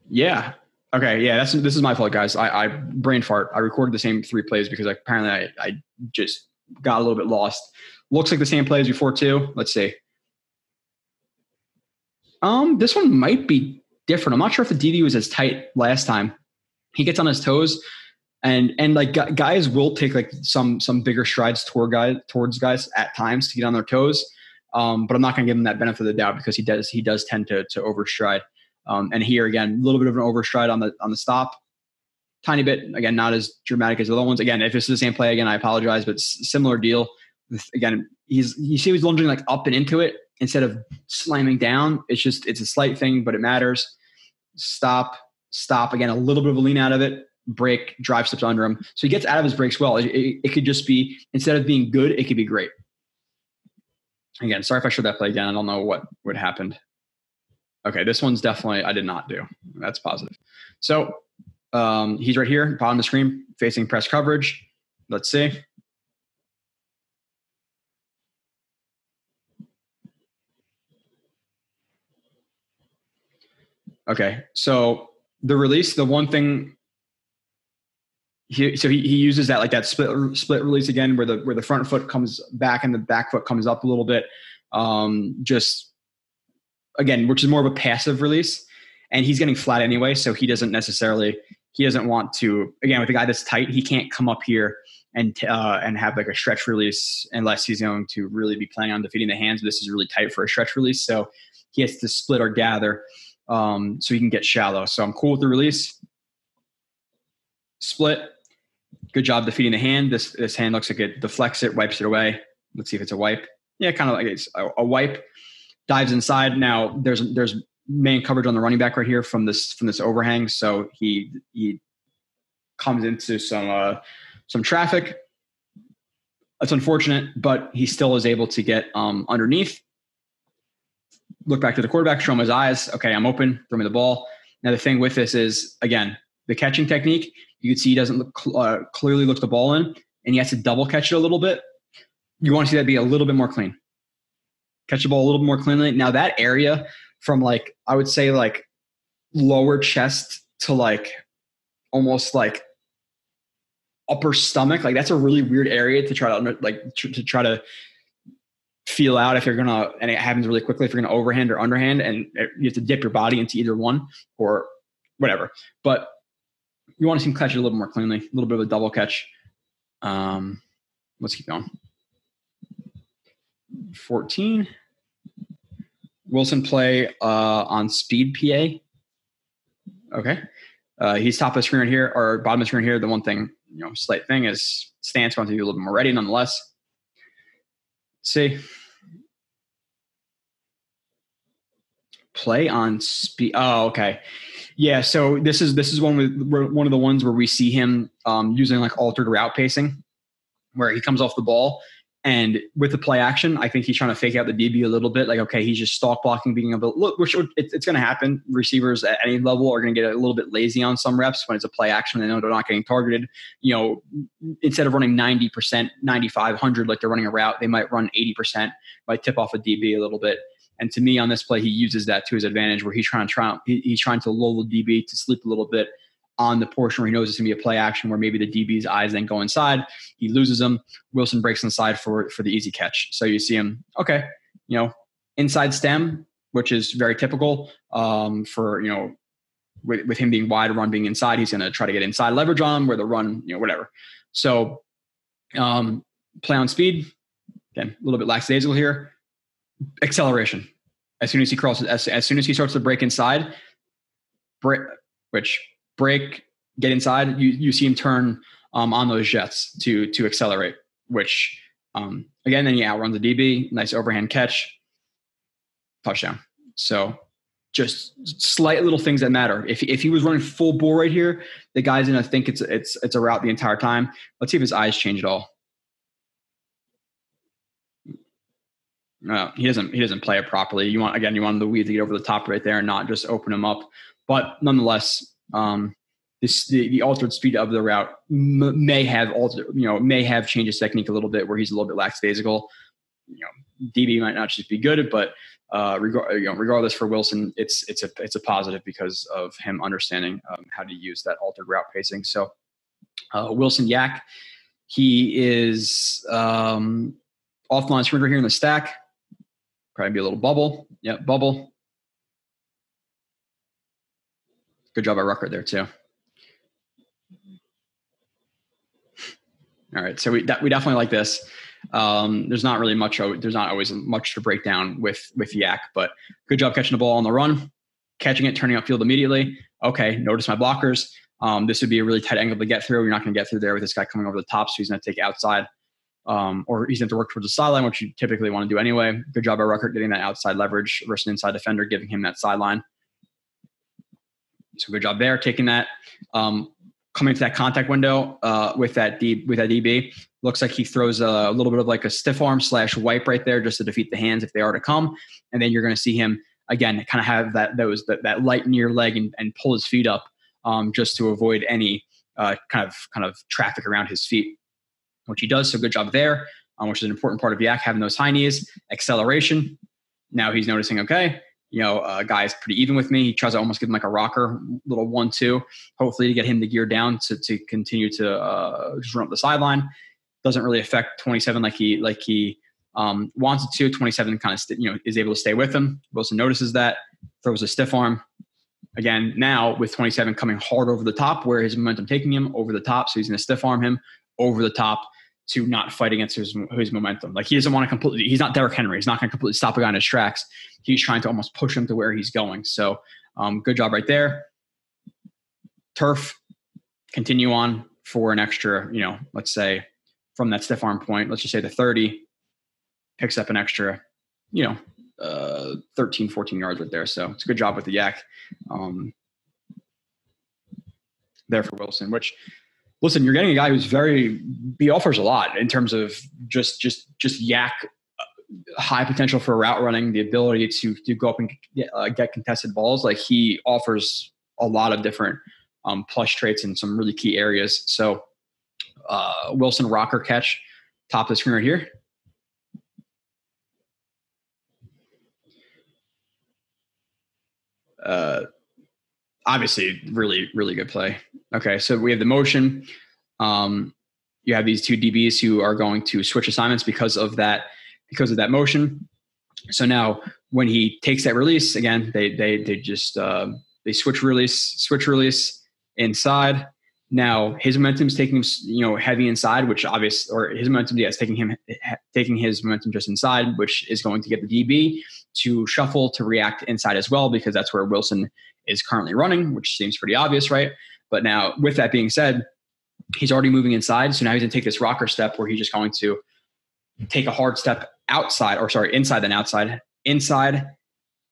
B: Yeah. Okay. Yeah. That's this is my fault, guys. I, I brain fart. I recorded the same three plays because apparently I, I just got a little bit lost. Looks like the same play as before too. Let's see. Um, this one might be different. I'm not sure if the DB was as tight last time. He gets on his toes, and and like guys will take like some some bigger strides toward guys towards guys at times to get on their toes. Um, but I'm not going to give him that benefit of the doubt because he does he does tend to to overstride. Um, and here again, a little bit of an overstride on the on the stop, tiny bit. Again, not as dramatic as the other ones. Again, if is the same play again, I apologize, but similar deal. Again, he's you see he's lunging like up and into it instead of slamming down. It's just it's a slight thing, but it matters. Stop, stop. Again, a little bit of a lean out of it. Break, drive steps under him. So he gets out of his breaks well. It, it, it could just be instead of being good, it could be great. Again, sorry if I showed that play again. I don't know what what happened. Okay, this one's definitely I did not do. That's positive. So um, he's right here, bottom of the screen, facing press coverage. Let's see. Okay, so the release, the one thing he, so he, he uses that like that split split release again, where the where the front foot comes back and the back foot comes up a little bit. Um, just again, which is more of a passive release, and he's getting flat anyway, so he doesn't necessarily he doesn't want to again with a guy that's tight, he can't come up here and uh, and have like a stretch release unless he's going to really be planning on defeating the hands. This is really tight for a stretch release, so he has to split or gather um, so he can get shallow. So I'm cool with the release. Split. Good job defeating the hand. This this hand looks like it deflects it, wipes it away. Let's see if it's a wipe. Yeah, kind of like it's a, a wipe dives inside. Now there's there's main coverage on the running back right here from this from this overhang. So he he comes into some uh, some traffic. That's unfortunate, but he still is able to get um, underneath. Look back to the quarterback, show him his eyes. Okay, I'm open. Throw me the ball. Now the thing with this is again the catching technique. You can see he doesn't look, uh, clearly look the ball in, and he has to double catch it a little bit. You want to see that be a little bit more clean catch the ball a little bit more cleanly. Now that area from like I would say like lower chest to like almost like upper stomach, like that's a really weird area to try to like to, to try to feel out if you're gonna and it happens really quickly if you're gonna overhand or underhand and you have to dip your body into either one or whatever. But you want to see him catch it a little more cleanly, a little bit of a double catch. Um, let's keep going. 14. Wilson play uh, on speed PA. Okay. Uh, he's top of the screen right here or bottom of the screen here. The one thing, you know, slight thing is stance going to be a little bit more ready nonetheless. Let's see. Play on speed. Oh, okay. Yeah, so this is this is one with one of the ones where we see him um, using like altered route pacing, where he comes off the ball and with the play action, I think he's trying to fake out the DB a little bit. Like, okay, he's just stalk blocking, being able to look, which it's, it's going to happen. Receivers at any level are going to get a little bit lazy on some reps when it's a play action. They know they're not getting targeted. You know, instead of running 90%, 9500 like they're running a route, they might run 80%, might tip off a DB a little bit. And to me, on this play, he uses that to his advantage, where he's trying to try, he's trying to lull the DB to sleep a little bit on the portion where he knows it's going to be a play action where maybe the DB's eyes then go inside. He loses them. Wilson breaks inside for, for the easy catch. So you see him, okay, you know, inside stem, which is very typical um, for, you know, with, with him being wide, run being inside, he's going to try to get inside leverage on him where the run, you know, whatever. So um, play on speed, again, a little bit lackadaisical here. Acceleration. As soon as he crosses, as, as soon as he starts to break inside, break, which break, get inside, you you see him turn um, on those jets to to accelerate. which um, again, then he outruns the DB, nice overhand catch, touchdown. So just slight little things that matter. If if he was running full bore right here, the guy's gonna think it's it's it's a route the entire time. Let's see if his eyes change at all. No, he doesn't. He doesn't play it properly. You want again. You want the weave to get over the top right there and not just open him up. But nonetheless, um, this the, the altered speed of the route m- may have altered. You know, may have changed his technique a little bit where he's a little bit lackadaisical. You know, DB might not just be good, but uh, regard, you know, regardless for Wilson, it's it's a it's a positive because of him understanding um, how to use that altered route pacing. So uh, Wilson YAC, he is um, offline sprinter here in the stack. Probably be a little bubble. Yep, bubble. Good job by Ruckert there too. All right, so we we definitely like this. Um, there's not really much. There's not always much to break down with with YAC, but good job catching the ball on the run, catching it, turning upfield immediately. Okay, notice my blockers. Um, this would be a really tight angle to get through. You're not going to get through there with this guy coming over the top, so he's going to take outside um, or he's going to work towards the sideline, which you typically want to do anyway. Good job by Ruckert getting that outside leverage versus an inside defender, giving him that sideline. So good job there, taking that. Um, coming to that contact window uh, with that D with that DB, looks like he throws a little bit of like a stiff arm slash wipe right there just to defeat the hands if they are to come, and then you're going to see him again kind of have that those that, that light near leg and, and pull his feet up um, just to avoid any uh, kind of kind of traffic around his feet which he does. So good job there, um, which is an important part of YAC having those high knees, acceleration. Now he's noticing, okay, you know, uh, guy's pretty even with me. He tries to almost give him like a rocker, little one two, hopefully to get him to gear down to to continue to uh, just run up the sideline. Doesn't really affect 27 like he like he um, wanted to. 27 kind of st- you know is able to stay with him. Wilson notices that, throws a stiff arm. Again, now with 27 coming hard over the top, where his momentum taking him over the top, so he's going to stiff arm him over the top to not fight against his, his momentum. Like he doesn't want to completely, he's not Derrick Henry. He's not going to completely stop a guy in his tracks. He's trying to almost push him to where he's going. So um, good job right there. Turf, continue on for an extra, you know, let's say from that stiff arm point, let's just say the 30 picks up an extra, you know, uh, 13, 14 yards right there. So it's a good job with the YAC um, there for Wilson, which listen, you're getting a guy who's very he offers a lot in terms of just just just YAC uh, high potential for route running, the ability to to go up and get, uh, get contested balls. Like he offers a lot of different um, traits in some really key areas. So uh, Wilson rocker catch, top of the screen right here. Uh, obviously, really, really good play. Okay, so we have the motion. Um, you have these two DBs who are going to switch assignments because of that because of that motion. So now when he takes that release again, they they they just uh, they switch release switch release inside. Now his momentum is taking him you know heavy inside, which obvious or his momentum yeah taking him taking his momentum just inside, which is going to get the DB to shuffle to react inside as well because that's where Wilson is currently running, which seems pretty obvious, right? But now, with that being said, he's already moving inside. So now he's going to take this rocker step where he's just going to take a hard step outside, or sorry, inside then outside, inside,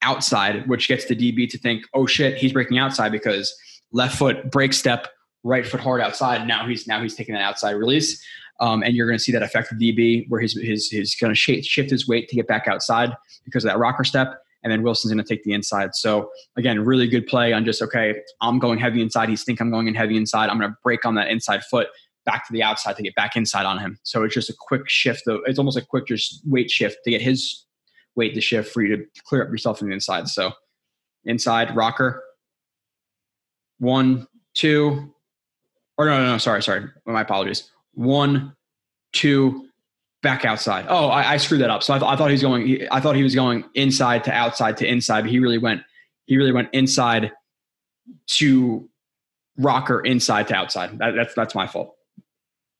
B: outside, which gets the DB to think, oh shit, he's breaking outside because left foot break step, right foot hard outside. Now he's now he's taking that outside release. Um, and you're going to see that affect the DB where his his he's going to shift his weight to get back outside because of that rocker step and then Wilson's going to take the inside. So again, really good play on just okay. I'm going heavy inside. He's think I'm going in heavy inside. I'm going to break on that inside foot back to the outside to get back inside on him. So it's just a quick shift. Of, it's almost a quick just weight shift to get his weight to shift for you to clear up yourself from the inside. So inside rocker, one, two, or no, no, no, sorry, sorry. My apologies. One, two, back outside. Oh, I, I screwed that up. So I, th- I thought he was going. I thought he was going inside to outside to inside, but he really went. He really went inside to rocker inside to outside. That, that's that's my fault.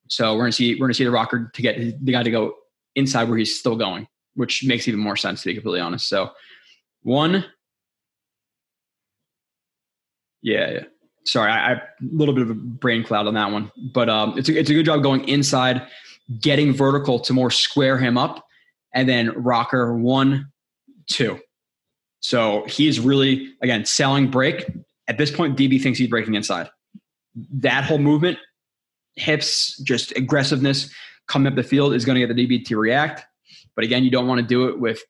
B: So we're gonna see we're gonna see the rocker to get the guy to go inside where he's still going, which makes even more sense to be completely honest. So one, yeah, yeah. Sorry, I, I a little bit of a brain cloud on that one, but um, it's a, it's a good job going inside getting vertical to more square him up, and then rocker one, two. So he's really, again, selling break. At this point, DB thinks he's breaking inside. That whole movement, hips, just aggressiveness coming up the field is going to get the DB to react. But again, you don't want to do it with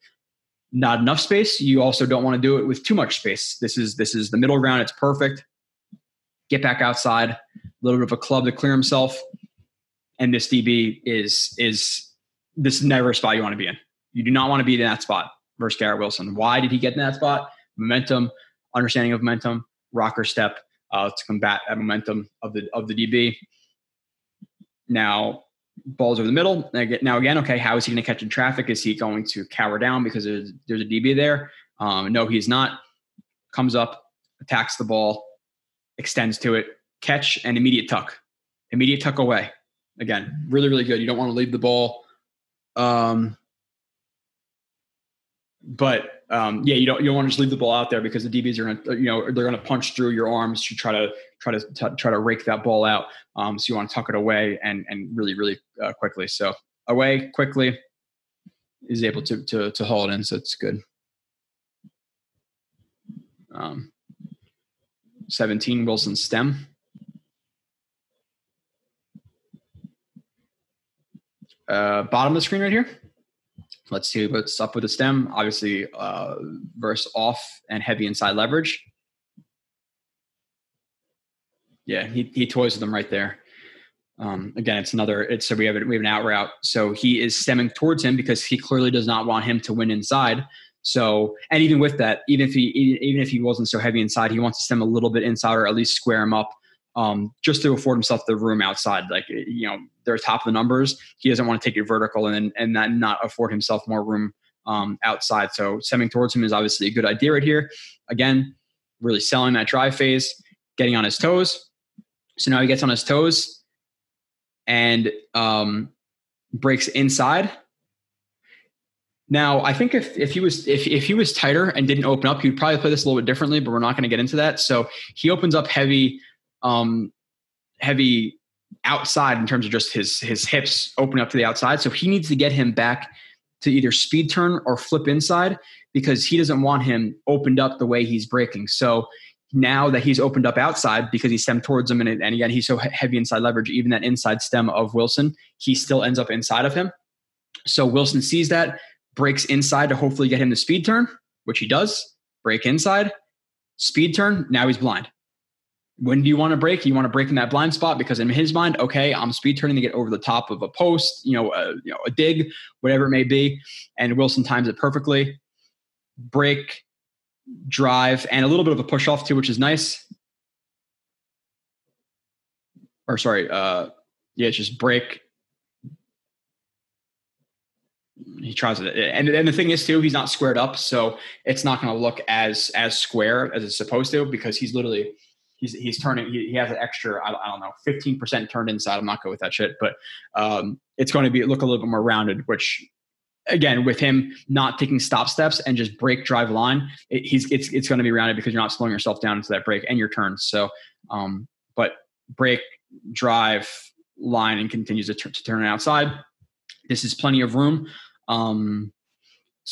B: not enough space. You also don't want to do it with too much space. This is this is the middle ground. It's perfect. Get back outside, a little bit of a club to clear himself. And this DB is is this is never a spot you want to be in. You do not want to be in that spot versus Garrett Wilson. Why did he get in that spot? Momentum, understanding of momentum, rocker step uh, to combat that momentum of the of the DB. Now, balls over the middle. Now again, okay, how is he going to catch in traffic? Is he going to cower down because there's, there's a DB there? Um, no, he's not. Comes up, attacks the ball, extends to it, catch, and immediate tuck. Immediate tuck away. Again, really, really good. You don't want to leave the ball. Um, but um, yeah, you don't you don't want to just leave the ball out there because the DBs are gonna you know they're gonna punch through your arms to try to try to t- try to rake that ball out. Um, so you want to tuck it away and and really really uh, quickly. So away quickly is able to to to haul it in. So it's good. Um, 17 Wilson stem. Uh, bottom of the screen right here. Let's see what's up with the stem. Obviously, uh, verse off and heavy inside leverage. Yeah, he, he toys with them right there. Um, again, it's another. It's so we have we have an out route. So he is stemming towards him because he clearly does not want him to win inside. So, and even with that, even if he even if he wasn't so heavy inside, he wants to stem a little bit inside or at least square him up, um, just to afford himself the room outside. Like you know, they're top of the numbers. He doesn't want to take it vertical and and that not afford himself more room um, outside. So stemming towards him is obviously a good idea right here. Again, really selling that drive phase, getting on his toes. So now he gets on his toes and um, breaks inside. Now, I think if, if he was if, if he was tighter and didn't open up, he'd probably play this a little bit differently, but we're not going to get into that. So he opens up heavy um, heavy outside in terms of just his his hips opening up to the outside. So he needs to get him back to either speed turn or flip inside because he doesn't want him opened up the way he's breaking. So now that he's opened up outside because he stemmed towards him and, and again he's so heavy inside leverage, even that inside stem of Wilson, he still ends up inside of him. So Wilson sees that, breaks inside to hopefully get him the speed turn, which he does. Break inside, speed turn. Now he's blind when do you want to break? You want to break in that blind spot because in his mind, okay, I'm speed turning to get over the top of a post, you know, a, you know, a dig, whatever it may be, and Wilson times it perfectly. Break, drive, and a little bit of a push off too, which is nice. Or sorry, uh, yeah, it's just break. He tries it, and and the thing is too, he's not squared up, so it's not going to look as as square as it's supposed to because he's literally he's he's turning he, he has an extra I, I don't know 15% turned inside. I'm not good with that shit but um, it's going to be look a little bit more rounded which again with him not taking stop steps and just break drive line it, he's it's it's going to be rounded because you're not slowing yourself down into that break and your turns so um, but break drive line and continues to, t- to turn it outside. This is plenty of room um,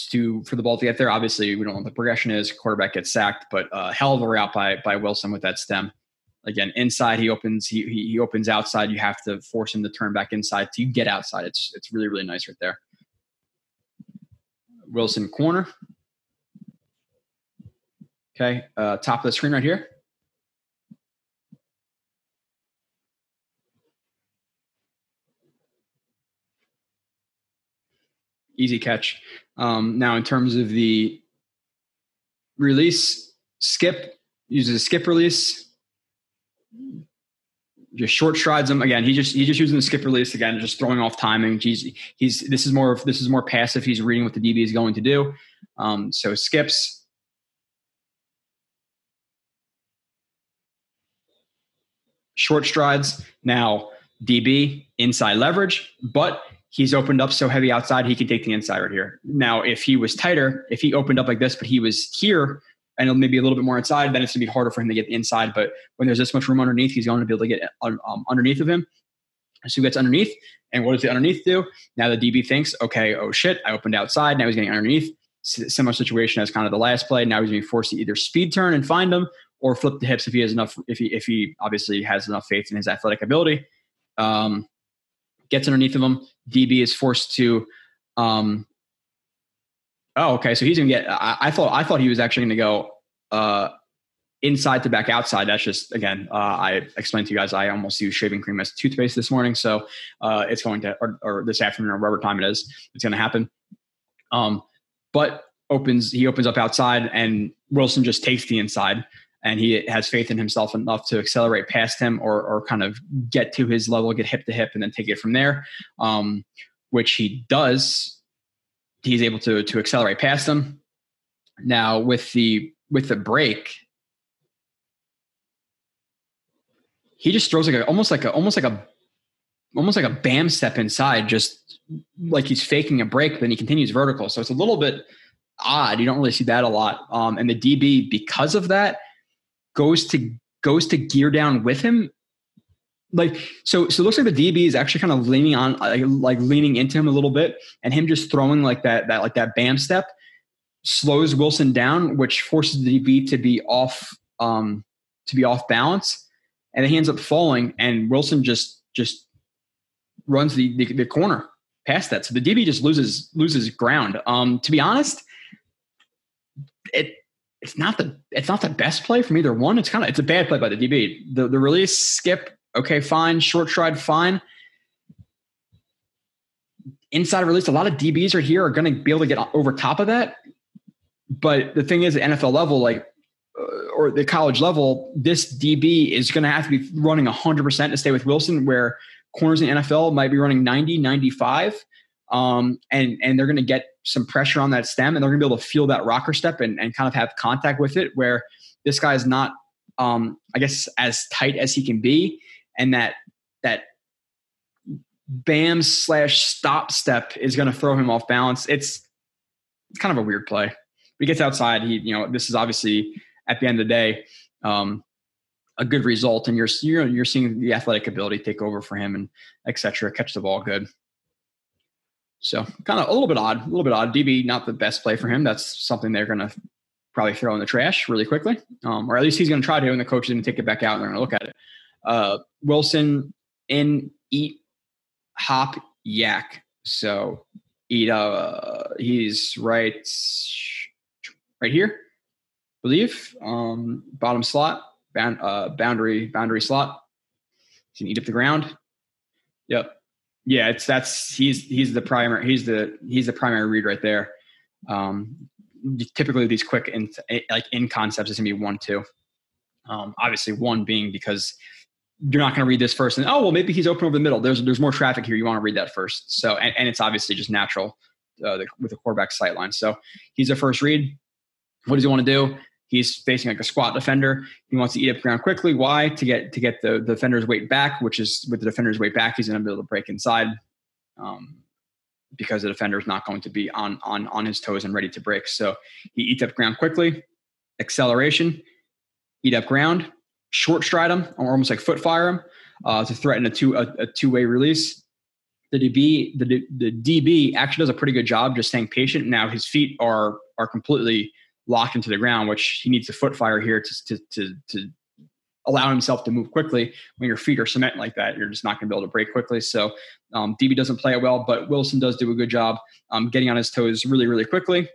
B: to for the ball to get there. Obviously, we don't know what the progression is. Quarterback gets sacked, but uh, hell of a route by by Wilson with that stem. Again, inside he opens he, he opens outside. You have to force him to turn back inside to get outside. It's it's really really nice right there. Wilson corner. Okay, uh, top of the screen right here. Easy catch. Um, now, in terms of the release, skip uses a skip release. Just short strides him again. He just he's just using the skip release again, just throwing off timing. He's he's this is more of this is more passive. He's reading what the DB is going to do. Um, so skips. Short strides. Now DB inside leverage, but he's opened up so heavy outside he can take the inside right here. Now, if he was tighter, if he opened up like this, but he was here and maybe a little bit more inside, then it's gonna be harder for him to get the inside. But when there's this much room underneath, he's going to be able to get um, underneath of him. So he gets underneath, and what does the underneath do? Now the DB thinks, okay, oh shit, I opened outside. Now he's getting underneath. Similar situation as kind of the last play. Now he's being forced to either speed turn and find him, or flip the hips if he has enough. If he if he obviously has enough faith in his athletic ability, um, gets underneath of him. DB is forced to. Um, oh, okay. So he's gonna get. I, I thought I thought he was actually gonna go. Uh, inside to back outside. That's just again, uh, I explained to you guys. I almost used shaving cream as toothpaste this morning, so uh, it's going to or, or, this afternoon or whatever time it is, it's to happen. Um, but opens he opens up outside, and Wilson just takes the inside, and he has faith in himself enough to accelerate past him or or kind of get to his level, get hip to hip, and then take it from there, um, which he does. He's able to to accelerate past him. Now with the with the break, he just throws like a almost like a almost like a almost like a bam step inside, just like he's faking a break, then he continues vertical. So it's a little bit odd. You don't really see that a lot. Um, and the DB, because of that, goes to goes to gear down with him. Like so, so it looks like the DB is actually kind of leaning on, like, like leaning into him a little bit, and him just throwing like that, that like that bam step slows Wilson down, which forces the DB to be off, um, to be off balance and he ends up falling, and Wilson just just runs the, the, the corner past that. So the DB just loses loses ground. Um, to be honest, it it's not the it's not the best play from either one. It's kind of it's a bad play by the DB. The the release skip, okay, fine. Short stride, fine. Inside release, a lot of DBs are here are going to be able to get over top of that. But the thing is, at NFL level, like uh, or the college level, this DB is going to have to be running 100% to stay with Wilson, where corners in NFL might be running 90, 95. Um, and, and they're going to get some pressure on that stem and they're going to be able to feel that rocker step and, and kind of have contact with it, where this guy is not, um, I guess, as tight as he can be. And that, that bam slash stop step is going to throw him off balance. It's, kind of a weird play. He gets outside. He, you know, this is obviously at the end of the day, um, a good result, and you're you're you're seeing the athletic ability take over for him, and etc. Catch the ball good. So kind of a little bit odd, a little bit odd. DB not the best play for him. That's something they're going to probably throw in the trash really quickly, um, or at least he's going to try to, and the coach is going to take it back out and they're going to look at it. Uh, Wilson in eat hop YAC. So eat. Uh, he's right, right here believe. Um, bottom slot, bound, uh, boundary boundary slot. He can eat up the ground. Yep. Yeah, it's that's he's he's the primary he's the he's the primary read right there. Um, typically these quick in, like in concepts is gonna be one two. Um, obviously one being because you're not going to read this first and oh well maybe he's open over the middle. There's there's more traffic here. You want to read that first. So and, and it's obviously just natural uh, the, with the quarterback sight line. So he's a first read. What does he want to do? He's facing like a squat defender. He wants to eat up ground quickly. Why? To get to get the, the defender's weight back, which is with the defender's weight back, he's going to be able to break inside um, because the defender is not going to be on on on his toes and ready to break. So he eats up ground quickly, acceleration, eat up ground, short stride him, or almost like foot fire him uh, to threaten a two a, a two way release. The DB the the DB actually does a pretty good job just staying patient. Now his feet are are completely locked into the ground, which he needs a foot fire here to, to, to, to allow himself to move quickly. When your feet are cement like that, you're just not going to be able to break quickly. So um, DB doesn't play it well, but Wilson does do a good job um, getting on his toes really, really quickly.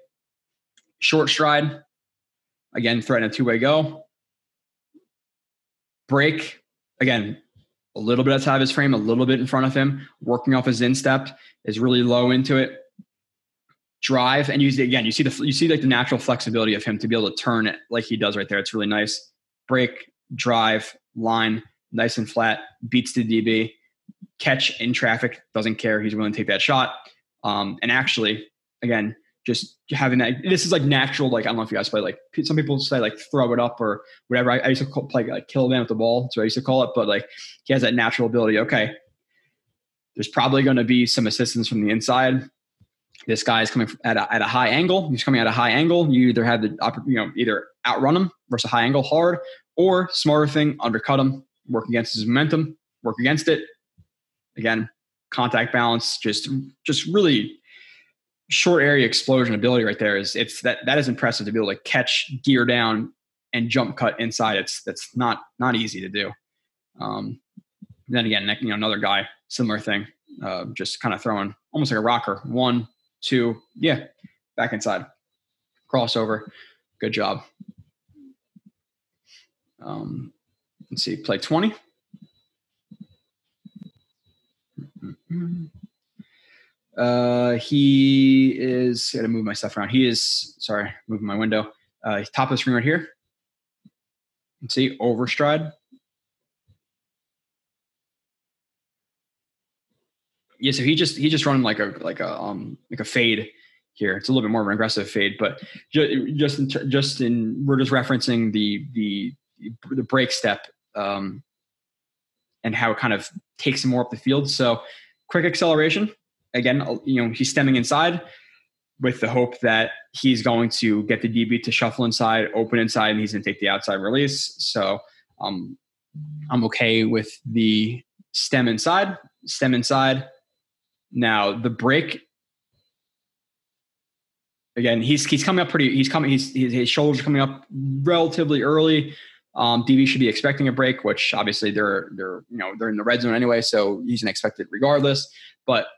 B: Short stride, again, threaten a two way go. Break, again, a little bit outside of his frame, a little bit in front of him, working off his instep is really low into it drive and use it again. You see the you see like the natural flexibility of him to be able to turn it like he does right there. It's really nice. Break, drive, line, nice and flat, beats the DB, catch in traffic, doesn't care. He's willing to take that shot. Um, and actually, again, just having that. This is like natural. Like I don't know if you guys play. Like some people say like throw it up or whatever. I, I used to call, play like kill a man with the ball. So I used to call it. But like he has that natural ability. Okay, there's probably going to be some assistance from the inside this guy is coming at a, at a high angle. He's coming at a high angle. You either have the you know either outrun him versus a high angle hard, or smarter thing undercut him, work against his momentum, work against it, again, contact balance, just just really short area explosion ability right there is it's that that is impressive to be able to catch gear down and jump cut inside. It's that's not not easy to do. Um, then again, you know, another guy, similar thing, uh, just kind of throwing almost like a rocker. One, two, yeah, back inside, crossover. Good job. Um, let's see, play 20. Uh, he is, got to move my stuff around. He is, sorry, moving my window. Uh, top of the screen right here. Let's see, overstride. Yeah, so he just he just running like a like a um like a fade here. It's a little bit more of an aggressive fade, but just in, just in we're just referencing the the the break step um, and how it kind of takes him more up the field. So quick acceleration. Again, you know he's stemming inside with the hope that he's going to get the DB to shuffle inside, open inside, and he's going to take the outside release. So um, I'm okay with the stem inside, stem inside. Now the break again, he's he's coming up pretty. He's coming. He's his shoulders are coming up relatively early. Um, DB should be expecting a break, which obviously they're they're you know they're in the red zone anyway, so he's gonna expect it regardless. But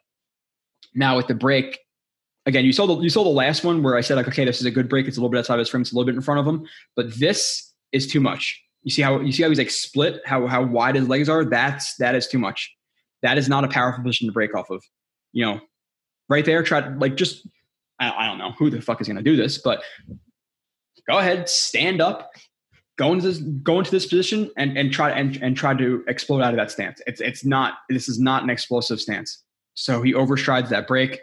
B: now with the break, again, you saw the you saw the last one where I said like, okay, this is a good break. It's a little bit outside of his frame. It's a little bit in front of him, but this is too much. You see how you see how he's like split, how how wide his legs are. That's that is too much. That is not a powerful position to break off of. You know, right there. Try to like just I, I don't know who the fuck is going to do this, but go ahead, stand up, go into this, go into this position, and and try and and try to explode out of that stance. It's it's not this is not an explosive stance. So he overstrides that break,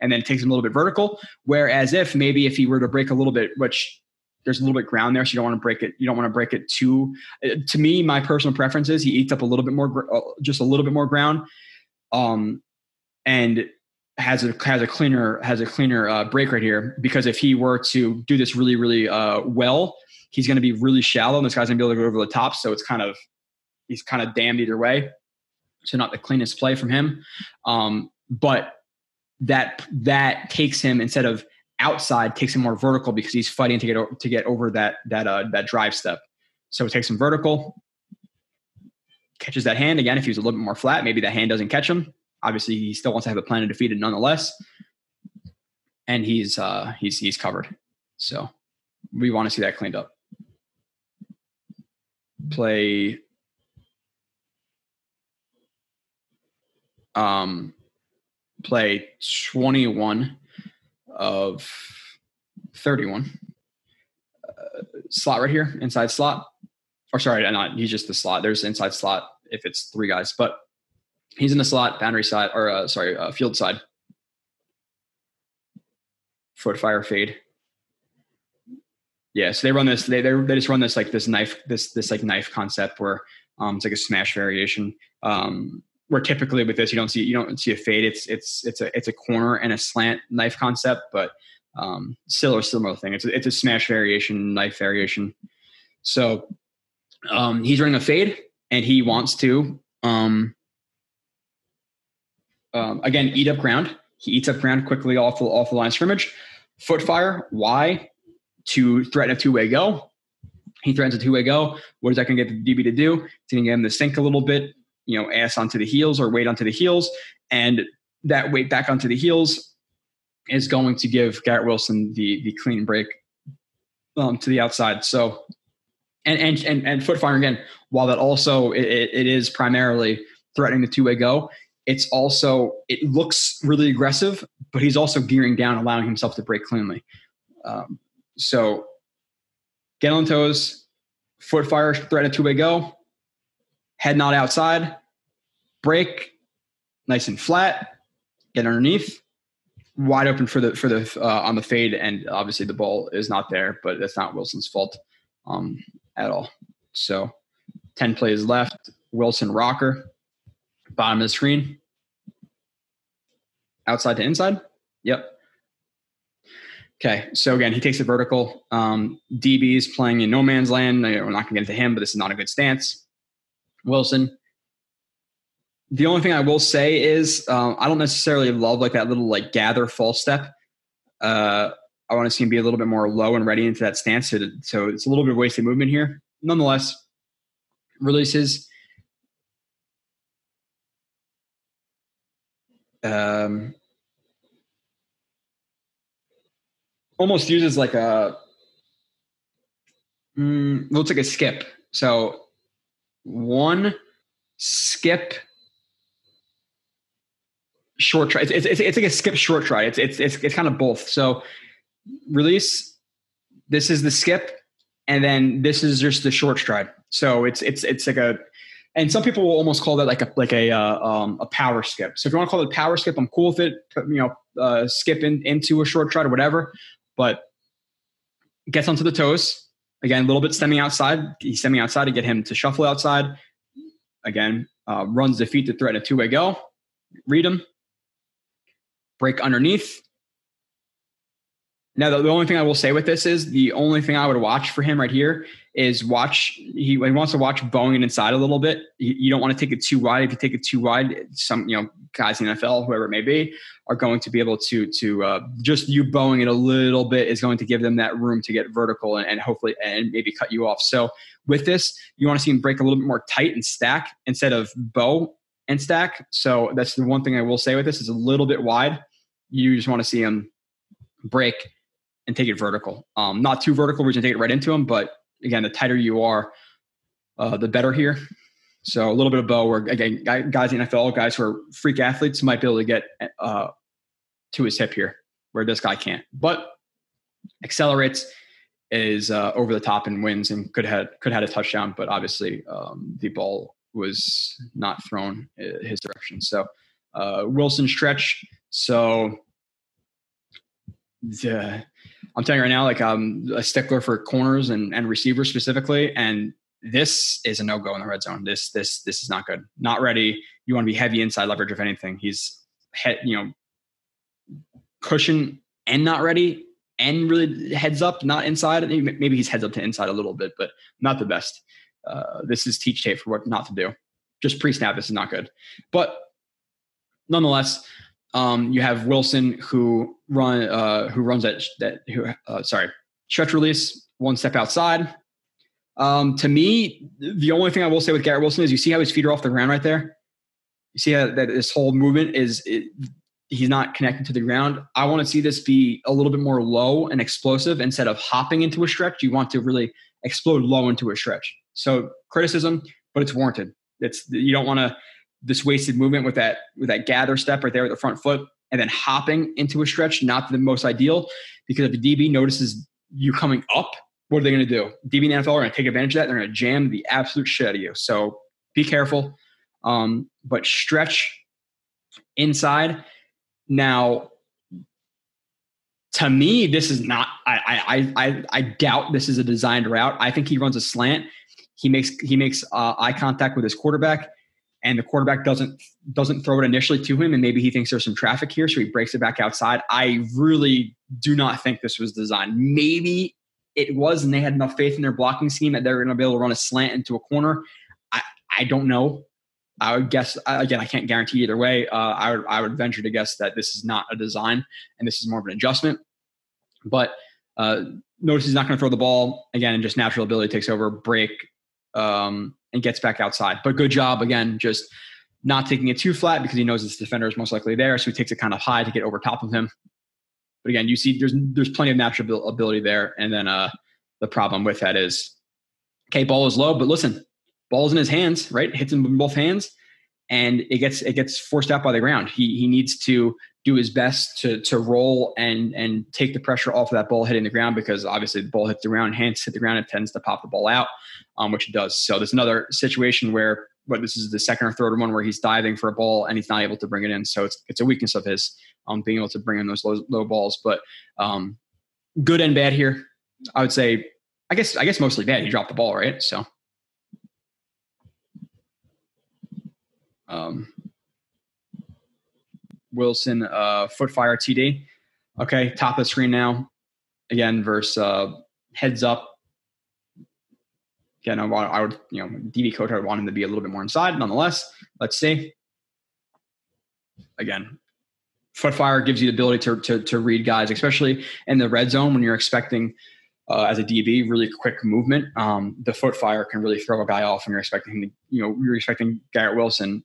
B: and then takes him a little bit vertical. Whereas if maybe if he were to break a little bit, which there's a little bit ground there, so you don't want to break it. You don't want to break it too. Uh, to me, my personal preference is he eats up a little bit more, uh, just a little bit more ground, um, and has a has a cleaner has a cleaner uh, break right here because if he were to do this really really uh, well, he's going to be really shallow, and this guy's going to be able to go over the top. So it's kind of he's kind of damned either way. So not the cleanest play from him, um, but that that takes him instead of outside takes him more vertical because he's fighting to get to get over that that uh, that drive step. So it takes him vertical, catches that hand again. If he was a little bit more flat, maybe that hand doesn't catch him obviously he still wants to have a plan to defeat it nonetheless. And he's uh, he's he's covered. So we want to see that cleaned up. Play um play 21 of 31 uh, slot right here inside slot or sorry not he's just the slot there's inside slot if it's three guys but He's in the slot, boundary side, or uh, sorry, uh, field side. Foot fire fade. Yeah, so they run this. They, they just run this like this knife, this this like knife concept where um, it's like a smash variation. Um, where typically with this you don't see you don't see a fade. It's it's it's a it's a corner and a slant knife concept, but um, still a similar thing. It's a, it's a smash variation, knife variation. So um, he's running a fade, and he wants to um, um, again, eat up ground. He eats up ground quickly off the, off the line scrimmage. Foot fire. Why? To threaten a two way go. He threatens a two way go. What is that going to get the DB to do? It's going to get him to sink a little bit, you know, ass onto the heels or weight onto the heels. And that weight back onto the heels is going to give Garrett Wilson the the clean break um, to the outside. So, and and and, and foot fire again. While that also it, it is primarily threatening the two way go, it's also it looks really aggressive, but he's also gearing down, allowing himself to break cleanly. Um, so get on toes, foot fire, thread a two way go, head not outside, break, nice and flat, get underneath, wide open for the for the uh, on the fade, and obviously the ball is not there, but that's not Wilson's fault um, at all. So ten plays left, Wilson rocker bottom of the screen. Outside to inside. Yep. Okay, so again, he takes it vertical. Um, DB is playing in no man's land. We're not going to get into him, but this is not a good stance. Wilson the only thing I will say is um, I don't necessarily love like that little like gather false step. Uh, I want to see him be a little bit more low and ready into that stance. So, so it's a little bit of wasted movement here. Nonetheless, releases. Um, almost uses like a mm, looks like a skip. So one skip short try. It's, it's, it's, like a skip short try. It's, it's, it's, it's kind of both. So release, this is the skip, and then this is just the short stride. So it's, it's, it's like a, and some people will almost call that like a, like a, uh, um, a power skip. So if you want to call it power skip, I'm cool with it. You know, uh, skip in, into a short stride or whatever, but gets onto the toes. Again, a little bit stemming outside. He's stemming outside to get him to shuffle outside. Again, uh, runs defeat the feet to threaten a two way go. Read him, break underneath. Now, the, the, only thing I will say with this is the only thing I would watch for him right here is watch. He, he wants to watch bowing it inside a little bit. You, you, don't want to take it too wide. If you take it too wide, some you know guys in the NFL, whoever it may be, are going to be able to to uh, just you bowing it a little bit is going to give them that room to get vertical and, and hopefully and maybe cut you off. So with this, you want to see him break a little bit more tight and stack instead of bow and stack. So that's the one thing I will say with this is a little bit wide. You just want to see him break and take it vertical. Um, not too vertical, we're going to take it right into him. But again, the tighter you are, uh, the better here. So a little bit of bow where again, guys in NFL, guys who are freak athletes might be able to get uh, to his hip here where this guy can't. But accelerates is uh, over the top and wins and could have could had a touchdown, but obviously um, the ball was not thrown his direction. So uh, Wilson stretch. So the, I'm telling you right now, like I'm a stickler for corners and, and receivers specifically, and this is a no go in the red zone. This this this is not good. Not ready. You want to be heavy inside leverage if anything. He's head you know cushion and not ready and really heads up, not inside. Maybe he's heads up to inside a little bit, but not the best. Uh, this is teach tape for what not to do. Just pre snap, this is not good. But nonetheless, um, you have Wilson who run uh, who runs that that who uh, sorry stretch release one step outside. Um, to me, the only thing I will say with Garrett Wilson is you see how his feet are off the ground right there. You see how that this whole movement is it, he's not connected to the ground. I want to see this be a little bit more low and explosive instead of hopping into a stretch. You want to really explode low into a stretch. So criticism, but it's warranted. It's you don't want to this wasted movement with that with that gather step right there at the front foot and then hopping into a stretch. Not the most ideal because if the DB notices you coming up, what are they going to do? DB and NFL are going to take advantage of that. They're going to jam the absolute shit out of you. So be careful. Um, but stretch inside now, to me, this is not. I I I I doubt this is a designed route. I think he runs a slant. He makes he makes uh, eye contact with his quarterback, and the quarterback doesn't doesn't throw it initially to him, and maybe he thinks there's some traffic here, so he breaks it back outside. I really do not think this was designed. Maybe it was, and they had enough faith in their blocking scheme that they're going to be able to run a slant into a corner. I I don't know. I would guess again. I can't guarantee either way. Uh, I would I would venture to guess that this is not a design and this is more of an adjustment. But uh, notice he's not going to throw the ball again, and just natural ability takes over, break, um, and gets back outside. But good job again, just not taking it too flat because he knows this defender is most likely there, so he takes it kind of high to get over top of him. But again, you see, there's there's plenty of natural ability there, and then uh, the problem with that is, okay, ball is low, but listen, ball's in his hands, right? Hits him with both hands, and it gets it gets forced out by the ground. He he needs to do his best to to roll and and take the pressure off of that ball hitting the ground because obviously the ball hits the ground, hands hit the ground, it tends to pop the ball out, um, which it does. So there's another situation where but this is the second or third one where he's diving for a ball and he's not able to bring it in. So it's it's a weakness of his um, being able to bring in those low, low balls. But um, good and bad here. I would say I guess I guess mostly bad. He dropped the ball, right? So Um, Wilson, uh, foot fire TD. Okay, top of the screen now. Again, versus uh, heads up. Again, I, want, I would, you know, DB coach, I would want him to be a little bit more inside. Nonetheless, let's see. again, foot fire gives you the ability to, to, to read guys, especially in the red zone when you're expecting uh, as a DB really quick movement. Um, the foot fire can really throw a guy off when you're expecting him to, you know, you're expecting Garrett Wilson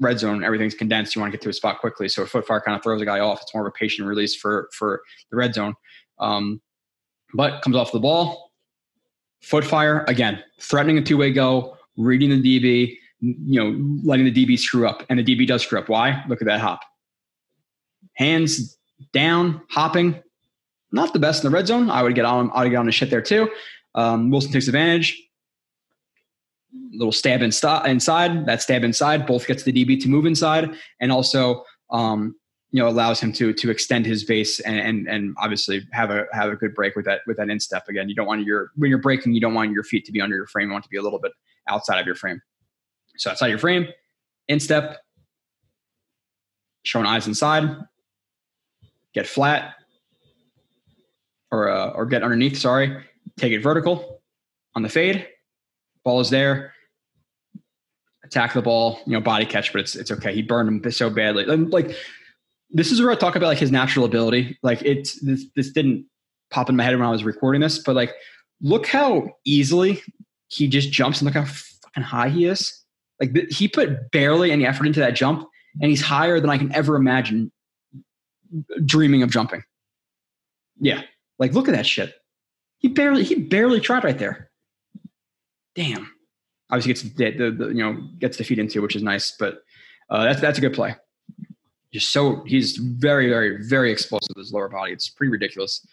B: red zone, everything's condensed. You want to get to a spot quickly. So a foot fire kind of throws a guy off. It's more of a patient release for, for the red zone. Um, but comes off the ball, foot fire again, threatening a two way go, reading the DB, you know, letting the DB screw up, and the DB does screw up. Why? Look at that hop. Hands down, hopping. Not the best in the red zone. I would get on. I would get on the shit there too. Um, Wilson takes advantage. Little stab inside. That stab inside both gets the DB to move inside, and also um, you know allows him to to extend his base and, and and obviously have a have a good break with that with that instep. Again, you don't want your when you're breaking, you don't want your feet to be under your frame. You want to be a little bit outside of your frame. So outside your frame, instep, showing eyes inside, get flat, or uh, or get underneath. Sorry, take it vertical on the fade. Ball is there. Attack the ball, you know, body catch, but it's it's okay. He burned him so badly. Like this is where I talk about like his natural ability. Like it's this this didn't pop in my head when I was recording this, but like look how easily he just jumps and look how fucking high he is. Like he put barely any effort into that jump, and he's higher than I can ever imagine dreaming of jumping. Yeah, like look at that shit. He barely he barely tried right there. Damn. Obviously gets the, the, the you know gets the feet into, which is nice, but uh, that's that's a good play just so he's very, very, very explosive with his lower body. It's pretty ridiculous.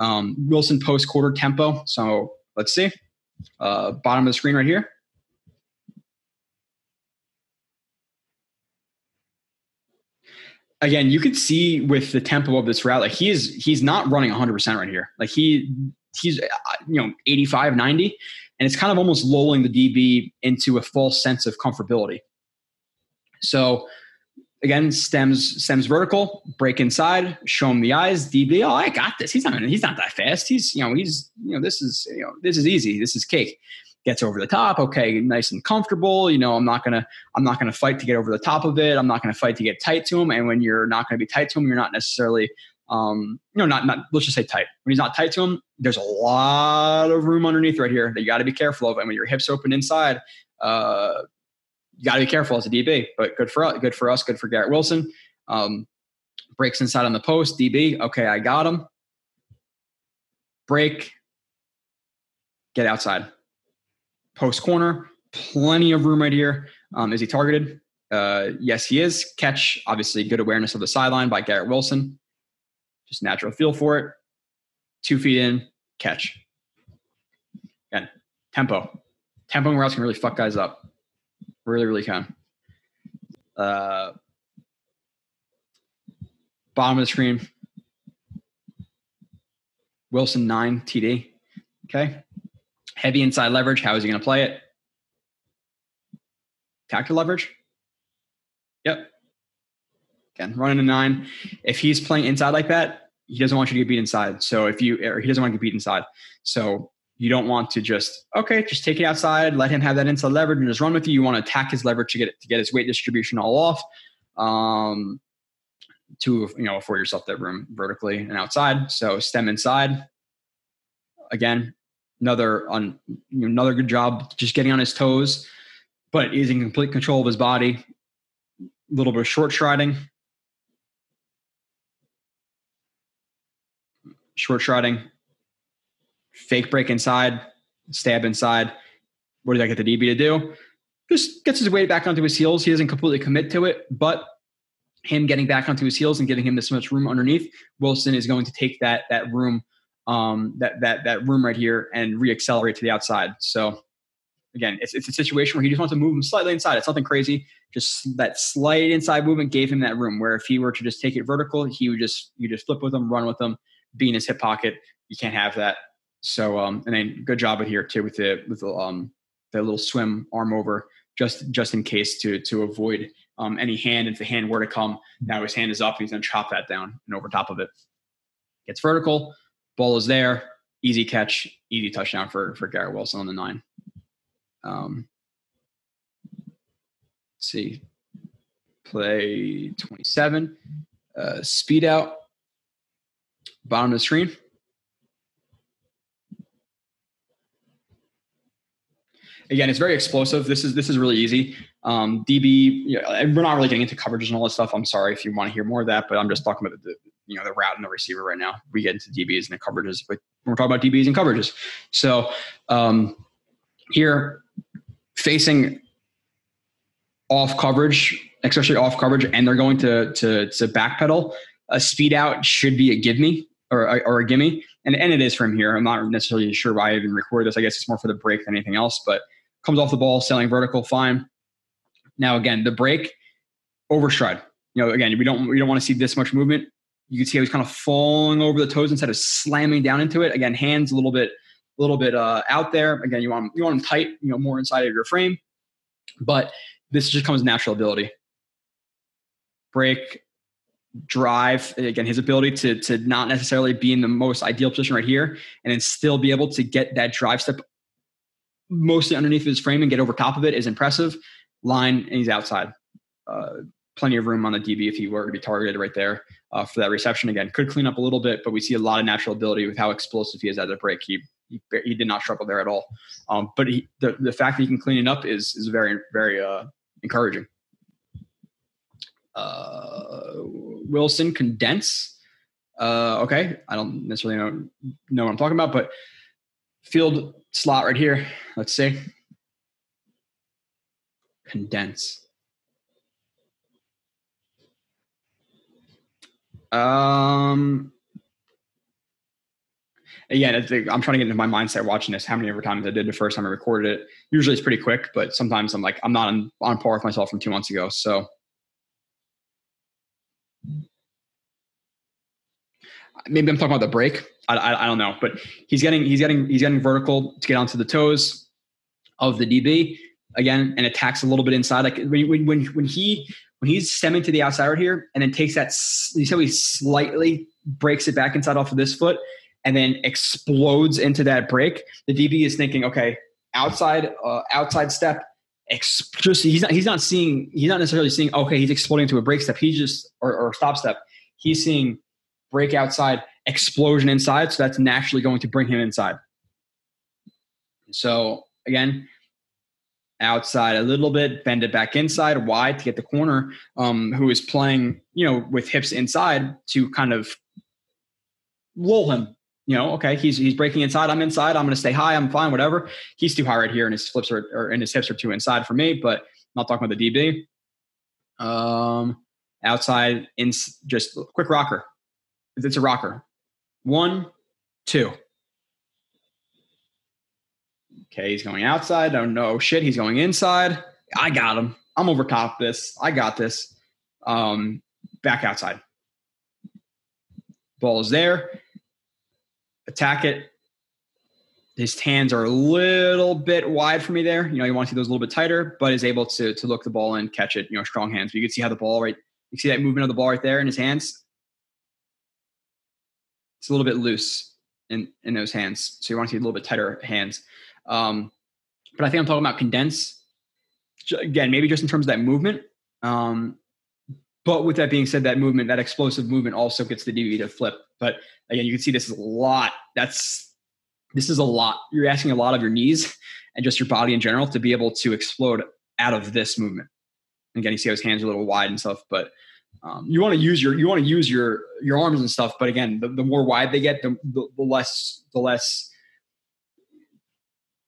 B: Um, Wilson post quarter tempo. So let's see. Uh, bottom of the screen right here. Again, you could see with the tempo of this route, like he's he's not running 100% right here. Like he he's uh, you know 85, 90, and it's kind of almost lulling the DB into a false sense of comfortability. So again, stems stems vertical, break inside, show him the eyes. DB, oh, I got this. He's not he's not that fast. He's you know he's you know this is you know this is easy. This is cake. Gets over the top. Okay, nice and comfortable. You know I'm not gonna I'm not gonna fight to get over the top of it. I'm not gonna fight to get tight to him. And when you're not gonna be tight to him, you're not necessarily um you know not not let's just say tight. When he's not tight to him, there's a lot of room underneath right here that you got to be careful of. And when your hips open inside, uh, you got to be careful as a DB, but good for us, good for us, good for Garrett Wilson. Um, breaks inside on the post, DB. Okay, I got him. Break, get outside. Post corner, plenty of room right here. Um, is he targeted? Uh, yes, he is. Catch, obviously, good awareness of the sideline by Garrett Wilson. Just natural feel for it. Two feet in, catch. Again, tempo. Tempo and routes can really fuck guys up. Really, really can. Uh, bottom of the screen. Wilson nine TD. Okay. Heavy inside leverage. How is he going to play it? Tactical leverage. Again, running a nine. If he's playing inside like that, he doesn't want you to get beat inside. So if you, or he doesn't want to get beat inside. So you don't want to just okay, just take it outside, let him have that inside leverage, and just run with you. You want to attack his leverage to get it, to get his weight distribution all off, um, to you know afford yourself that room vertically and outside. So stem inside. Again, another on another good job just getting on his toes, but he's in complete control of his body. A little bit of short striding. Short striding, fake break inside, stab inside. What does that get the DB to do? Just gets his weight back onto his heels. He doesn't completely commit to it, but him getting back onto his heels and giving him this much room underneath, Wilson is going to take that that room, um, that that that room right here and reaccelerate to the outside. So again, it's it's a situation where he just wants to move him slightly inside. It's nothing crazy. Just that slight inside movement gave him that room. Where if he were to just take it vertical, he would just you just flip with him, run with him, be in his hip pocket. You can't have that. So um, and then good job here too with the with the um the little swim arm over just just in case to to avoid um, any hand if the hand were to come now his hand is up he's to chop that down and over top of it gets vertical ball is there easy catch easy touchdown for for Garrett Wilson on the nine um, see play 27. Uh, speed out. Bottom of the screen. Again, it's very explosive. This is this is really easy. Um, DB, we're not really getting into coverages and all this stuff. I'm sorry if you want to hear more of that, but I'm just talking about the, you know the route and the receiver right now. We get into DBs and the coverages, but we're talking about DBs and coverages. So um, here, facing off coverage, especially off coverage, and they're going to to to backpedal. A speed out should be a give me or or a gimme, and and it is from here. I'm not necessarily sure why I even record this. I guess it's more for the break than anything else. But comes off the ball, selling vertical, fine. Now again, the break overstride. You know, again, we don't we don't want to see this much movement. You can see how he's kind of falling over the toes instead of slamming down into it. Again, hands a little bit a little bit uh, out there. Again, you want you want them tight, you know, more inside of your frame. But this just comes natural ability. Break, drive. Again, his ability to to not necessarily be in the most ideal position right here, and then still be able to get that drive step mostly underneath his frame and get over top of it is impressive. Line and he's outside. Uh, plenty of room on the DB if he were to be targeted right there uh, for that reception. Again, could clean up a little bit, but we see a lot of natural ability with how explosive he is at the break. He he, he did not struggle there at all. Um, but he, the the fact that he can clean it up is is very very uh, encouraging. Uh, Wilson condense. Uh, okay, I don't necessarily know know what I'm talking about, but field slot right here. Let's see. Condense. Um, again, I'm trying to get into my mindset watching this. How many ever times I did the first time I recorded it. Usually it's pretty quick, but sometimes I'm like, I'm not on, on par with myself from two months ago. So maybe I'm talking about the break. I, I, I, don't know, but he's getting he's getting he's getting vertical to get onto the toes of the DB again, and attacks a little bit inside. Like when when when he when he's stemming to the outside right here, and then takes that you see how he slightly breaks it back inside off of this foot, and then explodes into that break. The DB is thinking, okay, outside uh, outside step. Just he's not he's not seeing he's not necessarily seeing okay he's exploding to a break step he's just or, or stop step he's seeing break outside explosion inside. So that's naturally going to bring him inside. So again, outside a little bit, bend it back inside, wide to get the corner, um, who is playing, you know, with hips inside to kind of lull him. You know, okay, he's he's breaking inside. I'm inside. I'm going to stay high. I'm fine. Whatever. He's too high right here, and his flips are or and his hips are too inside for me. But I'm not talking about the DB. Um, outside in just quick rocker. It's a rocker. One, two. Okay, he's going outside. Oh no, shit, he's going inside. I got him. I'm over top this. I got this. Um, back outside. Ball is there. Attack it. His hands are a little bit wide for me there. You know, you want to see those a little bit tighter, but is able to to look the ball and catch it. You know, strong hands. But you can see how the ball right. You see that movement of the ball right there in his hands it's a little bit loose in in those hands. So you want to see a little bit tighter hands. Um, but I think I'm talking about condense. Again, maybe just in terms of that movement. Um, but with that being said, that movement, that explosive movement, also gets the DB to flip. But again, you can see this is a lot. That's this is a lot. You're asking a lot of your knees and just your body in general to be able to explode out of this movement. And Again, you see how his hands are a little wide and stuff, but um, you want to use your you want to use your your arms and stuff but again the, the more wide they get the, the, the, less the less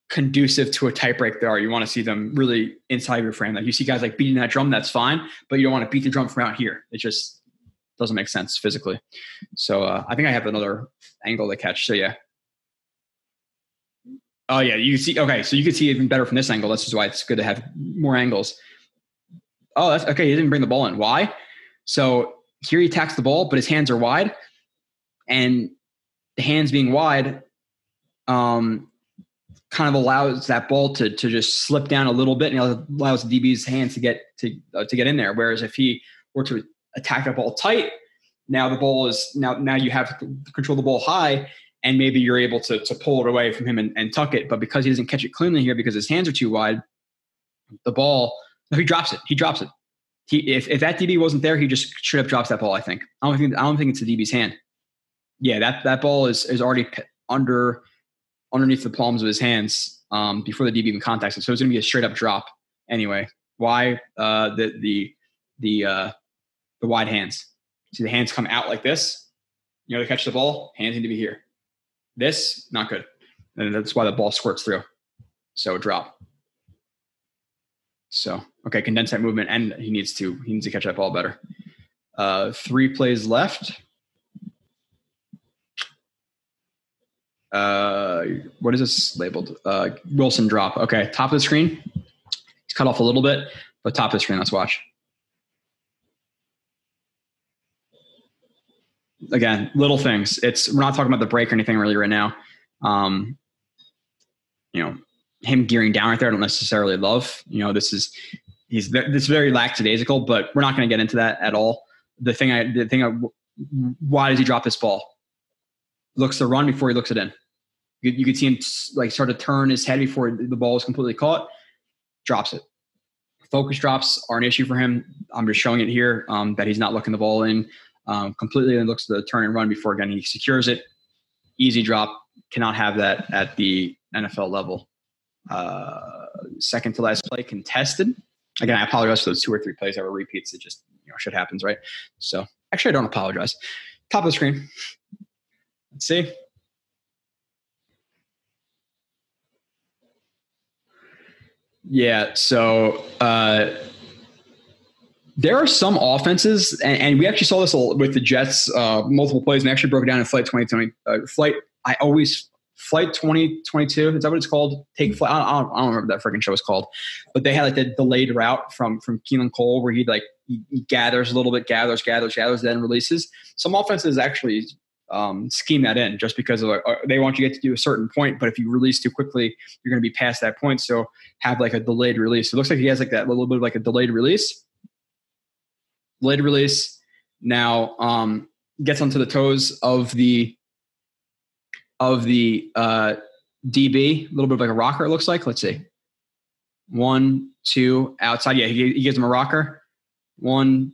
B: conducive to a tight break they are. You want to see them really inside your frame. Like you see guys like beating that drum that's fine but you don't want to beat the drum from out here. It just doesn't make sense physically. So uh, i think i have another angle to catch so yeah. Oh yeah you see okay so you can see even better from this angle. This is why it's good to have more angles. Oh that's okay he didn't bring the ball in. Why so here he attacks the ball, but his hands are wide, and the hands being wide, um, kind of allows that ball to to just slip down a little bit and allows the DB's hands to get to uh, to get in there. Whereas if he were to attack the ball tight, now the ball is now now you have to control the ball high, and maybe you're able to to pull it away from him and, and tuck it. But because he doesn't catch it cleanly here because his hands are too wide, the ball he drops it. He drops it He, if, if that DB wasn't there, he just should have dropped that ball. I think. I don't think. I don't think it's the DB's hand. Yeah, that that ball is is already under underneath the palms of his hands um, before the DB even contacts it. So it's going to be a straight up drop anyway. Why uh, the the the uh, the wide hands? See the hands come out like this. You know, to catch the ball, hands need to be here. This not good, and that's why the ball squirts through. So drop. So okay, condense that movement, and he needs to he needs to catch that ball better. Uh, three plays left. Uh, what is this labeled? Uh, Wilson drop. Okay, top of the screen. He's cut off a little bit, but top of the screen. Let's watch. Again, little things. It's we're not talking about the break or anything really right now. Um, you know, him gearing down right there, I don't necessarily love. You know, this is he's this is very lackadaisical, but we're not going to get into that at all. The thing I the thing I, why does he drop this ball? Looks to run before he looks it in. You, you could see him like start to turn his head before the ball is completely caught. Drops it. Focus drops are an issue for him. I'm just showing it here um, that he's not looking the ball in um, completely and looks to turn and run before again he secures it. Easy drop. Cannot have that at the NFL level. Uh, second to last play contested. Again, I apologize for those two or three plays that were repeats. It just you know shit happens, right? So actually, I don't apologize. Top of the screen. Let's see. Yeah. So uh, there are some offenses, and, and, we actually saw this with the Jets, uh, multiple plays, and actually broke it down in flight 2020. Uh, flight, I always Flight 2022. Is that what it's called? Take flight. I don't, I don't remember that freaking show was called, but they had like the delayed route from from Keelan Cole where he like he, he gathers a little bit, gathers, gathers, gathers, then releases. Some offenses actually um, scheme that in just because of, uh, they want you to get to do a certain point, but if you release too quickly, you're going to be past that point. So have like a delayed release. It looks like he has like that little bit of like a delayed release. Delayed release now um, gets onto the toes of the of the uh, DB, a little bit of like a rocker, it looks like. Let's see. One, two, outside. Yeah, he, he gives him a rocker. One,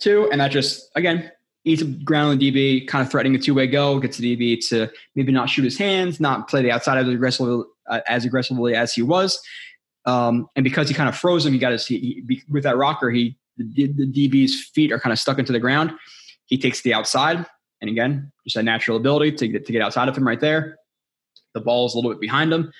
B: two, and that just, again, eats ground on the DB, kind of threatening a two way go, gets the DB to maybe not shoot his hands, not play the outside as aggressively, uh, as, aggressively as he was. Um, and because he kind of froze him, he got his, he, he, with that rocker, he, the, the DB's feet are kind of stuck into the ground. He takes the outside, and again, just a natural ability to get, to get outside of him right there. The ball is a little bit behind him.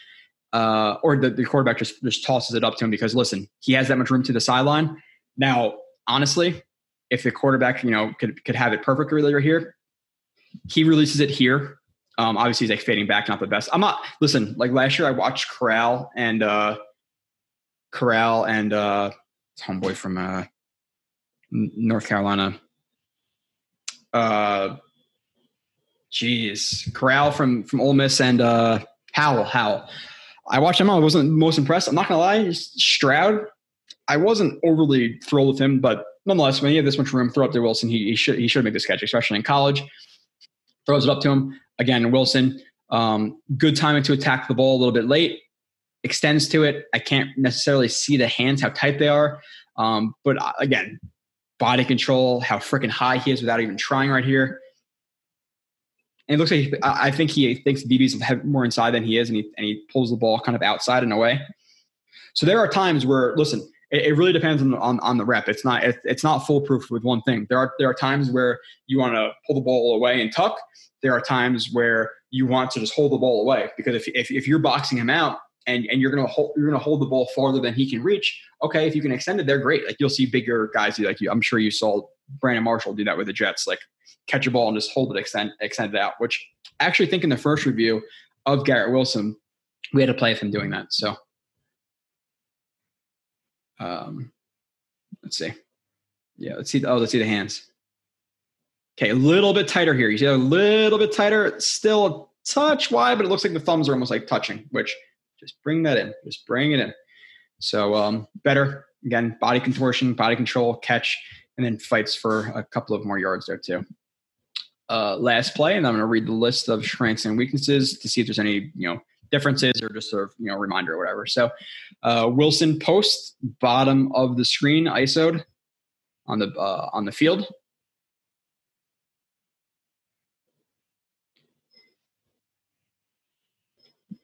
B: Uh, or the, the quarterback just, just tosses it up to him because listen, he has that much room to the sideline. Now, honestly, if the quarterback, you know, could, could have it perfectly right here, he releases it here. Um, obviously he's like fading back, not the best. I'm not listen, like last year I watched Corral and uh Corral and uh homeboy from uh North Carolina. Uh Jeez, Corral from from Ole Miss and uh, Howell. Howell. I watched him. I wasn't most impressed. I'm not gonna lie. Stroud. I wasn't overly thrilled with him, but nonetheless, when you have this much room, throw up to Wilson. He, he should he should make this catch, especially in college. Throws it up to him again. Wilson, um, good timing to attack the ball a little bit late. Extends to it. I can't necessarily see the hands how tight they are, um, but uh, again, body control, how freaking high he is without even trying right here. And it looks like he, I think he thinks DBs more inside than he is, and he and he pulls the ball kind of outside in a way. So there are times where, listen, it, it really depends on, on, on the rep. It's not it, it's not foolproof with one thing. There are there are times where you want to pull the ball away and tuck. There are times where you want to just hold the ball away because if if, if you're boxing him out and and you're gonna hold you're gonna hold the ball farther than he can reach. Okay, if you can extend it, they're great. Like you'll see bigger guys like you. I'm sure you saw Brandon Marshall do that with the Jets. Like catch a ball and just hold it, extend, extend it out, which I actually think in the first review of Garrett Wilson, we had a play with him doing that. So um, let's see. Yeah, let's see. Oh, let's see the hands. Okay, a little bit tighter here. You see a little bit tighter, still a touch wide, but it looks like the thumbs are almost like touching, which just bring that in. Just bring it in. So um, better. Again, body contortion, body control, catch, and then fights for a couple of more yards there too uh, last play, and I'm going to read the list of strengths and weaknesses to see if there's any you know differences or just sort of you know reminder or whatever. So uh, Wilson post bottom of the screen ISO'd on the uh, on the field.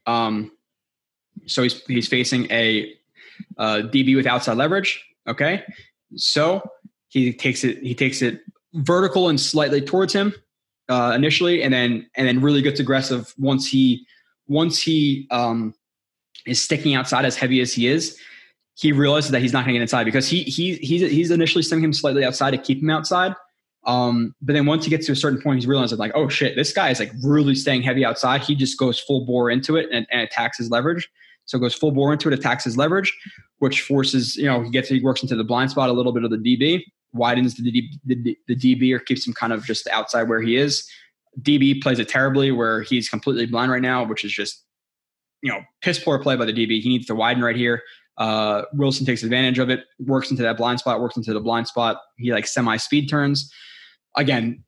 B: Um, so he's he's facing a uh, DB with outside leverage. Okay, so he takes it he takes it vertical and slightly towards him uh, initially, and then and then really gets aggressive once he once he um, is sticking outside as heavy as he is. He realizes that he's not going to get inside because he he he's he's initially sending him slightly outside to keep him outside. Um, but then once he gets to a certain point, he's realizing like, oh shit, this guy is like really staying heavy outside. He just goes full bore into it and, and attacks his leverage. So goes full bore into it, attacks his leverage, which forces, you know, he gets he works into the blind spot a little bit of the DB, widens the, the, the DB or keeps him kind of just outside where he is. DB plays it terribly where he's completely blind right now, which is just, you know, piss poor play by the DB. He needs to widen right here. Uh, Wilson takes advantage of it, works into that blind spot, works into the blind spot. He like semi speed turns. Again,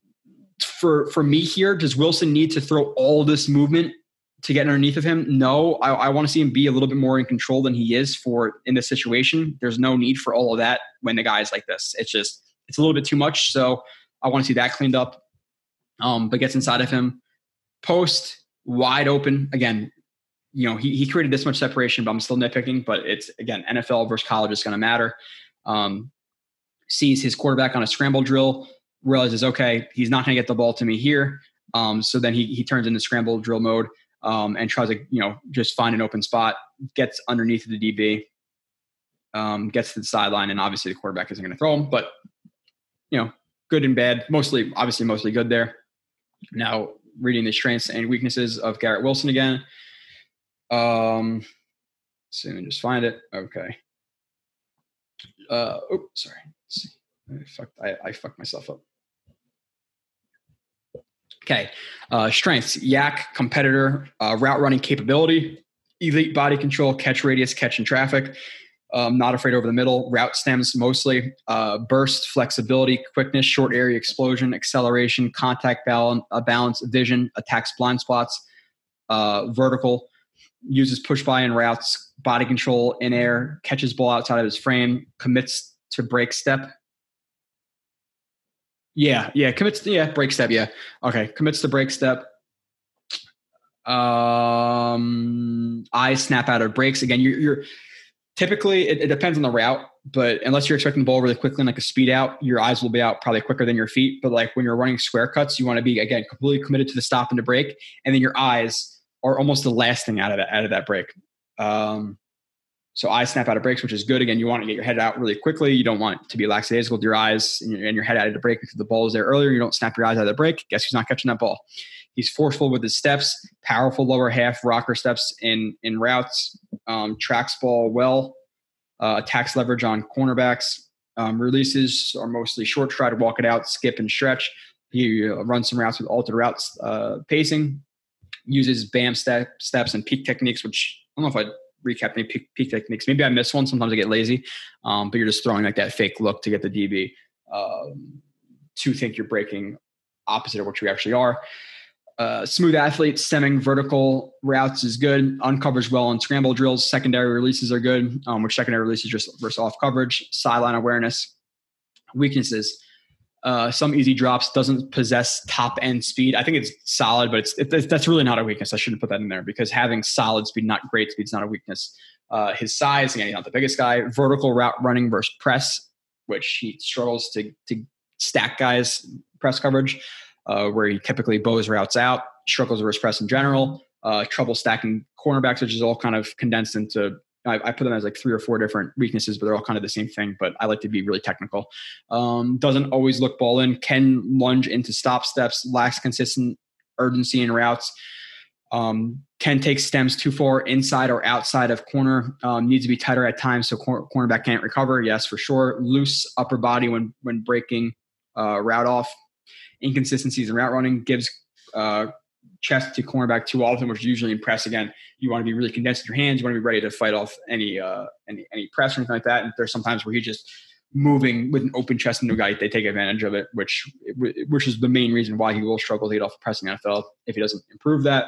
B: for for me here, does Wilson need to throw all this movement to get underneath of him? No, I, I want to see him be a little bit more in control than he is for in this situation. There's no need for all of that when the guy's like this. It's just it's a little bit too much. So I want to see that cleaned up. Um, but gets inside of him, post wide open again. You know he he created this much separation, but I'm still nitpicking. But it's again NFL versus college is going to matter. Um, sees his quarterback on a scramble drill, realizes okay he's not going to get the ball to me here. Um, so then he he turns into scramble drill mode um, and tries to you know just find an open spot, gets underneath the DB, um, gets to the sideline, and obviously the quarterback isn't going to throw him, but you know, good and bad, mostly obviously mostly good there. Now reading the strengths and weaknesses of Garrett Wilson again. Um, so let me just find it. Okay. Uh, oh, sorry. Let's see. I fucked, I, I fucked myself up. Okay. Uh, strengths YAC, competitor, uh, route running capability, elite body control, catch radius, catch in traffic, um, not afraid over the middle, route stems mostly, uh, burst, flexibility, quickness, short area explosion, acceleration, contact balance, uh, balance vision, attacks blind spots, uh, vertical, uses push by and routes, body control in air, catches ball outside of his frame, commits to break step, yeah, yeah, commits. Yeah, break step. Yeah, okay, commits to break step. Um, eyes snap out of breaks again. You're, you're typically it, it, depends on the route, but unless you're expecting the ball really quickly, like a speed out, your eyes will be out probably quicker than your feet. But like when you're running square cuts, you want to be again completely committed to the stop and the break, and then your eyes are almost the last thing out of that out of that break. Um, so eyes snap out of breaks, which is good. Again, you want to get your head out really quickly. You don't want to be lackadaisical with your eyes and your, and your head out of the break because the ball is there earlier. You don't snap your eyes out of the break. Guess who's not catching that ball? He's forceful with his steps, powerful lower half rocker steps in in routes, um, tracks ball well, uh, attacks leverage on cornerbacks. Um, releases are mostly short stride, walk it out, skip and stretch. He uh, runs some routes with altered routes uh, pacing, uses BAM step, steps and peek techniques, which I don't know if I recap any peek, peek, techniques. Maybe I miss one. Sometimes I get lazy, um, but you're just throwing like that fake look to get the DB um, to think you're breaking opposite of what you actually are. Uh, smooth athlete, stemming vertical routes is good. Uncovers well on scramble drills. Secondary releases are good, um, which secondary releases just versus off coverage. Sideline awareness. Weaknesses uh, some easy drops, doesn't possess top end speed. I think it's solid, but it's, it, that's really not a weakness. I shouldn't put that in there because having solid speed, not great speed, is not a weakness. Uh, his size, again, he's not the biggest guy. Vertical route running versus press, which he struggles to to stack guys press coverage, uh, where he typically bows routes out. Struggles versus press in general. Uh, trouble stacking cornerbacks, which is all kind of condensed into I, I, put them as like three or four different weaknesses, but they're all kind of the same thing. But I like to be really technical. Um, doesn't always look ball in. Can lunge into stop steps. Lacks consistent urgency in routes. Um, can take stems too far inside or outside of corner. Um, needs to be tighter at times so cor- cornerback can't recover. Yes, for sure. Loose upper body when when breaking uh, route off. Inconsistencies in route running gives uh, chest to cornerback too often, which usually in press again, you want to be really condensed in your hands. You want to be ready to fight off any uh, any any press or anything like that. And there's sometimes where he's just moving with an open chest and a guy, they take advantage of it, which which is the main reason why he will struggle to get off the pressing NFL if he doesn't improve that.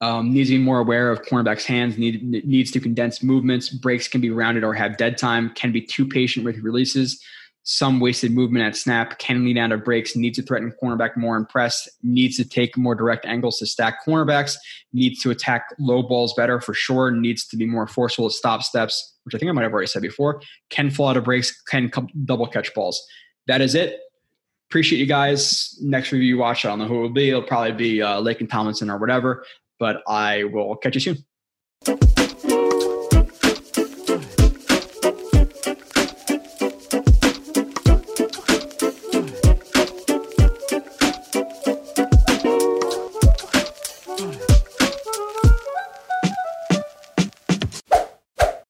B: Um, needs to be more aware of cornerbacks' hands. Need, needs to condense movements. Breaks can be rounded or have dead time. Can be too patient with releases. Some wasted movement at snap. Can lean out of breaks. Needs to threaten cornerback more and press. Needs to take more direct angles to stack cornerbacks. Needs to attack low balls better for sure. Needs to be more forceful at stop steps, which I think I might have already said before. Can fall out of breaks. Can double catch balls. That is it appreciate you guys. Next review you watch, I don't know who it will be. It'll probably be uh, and Tomlinson or whatever but I will catch you soon.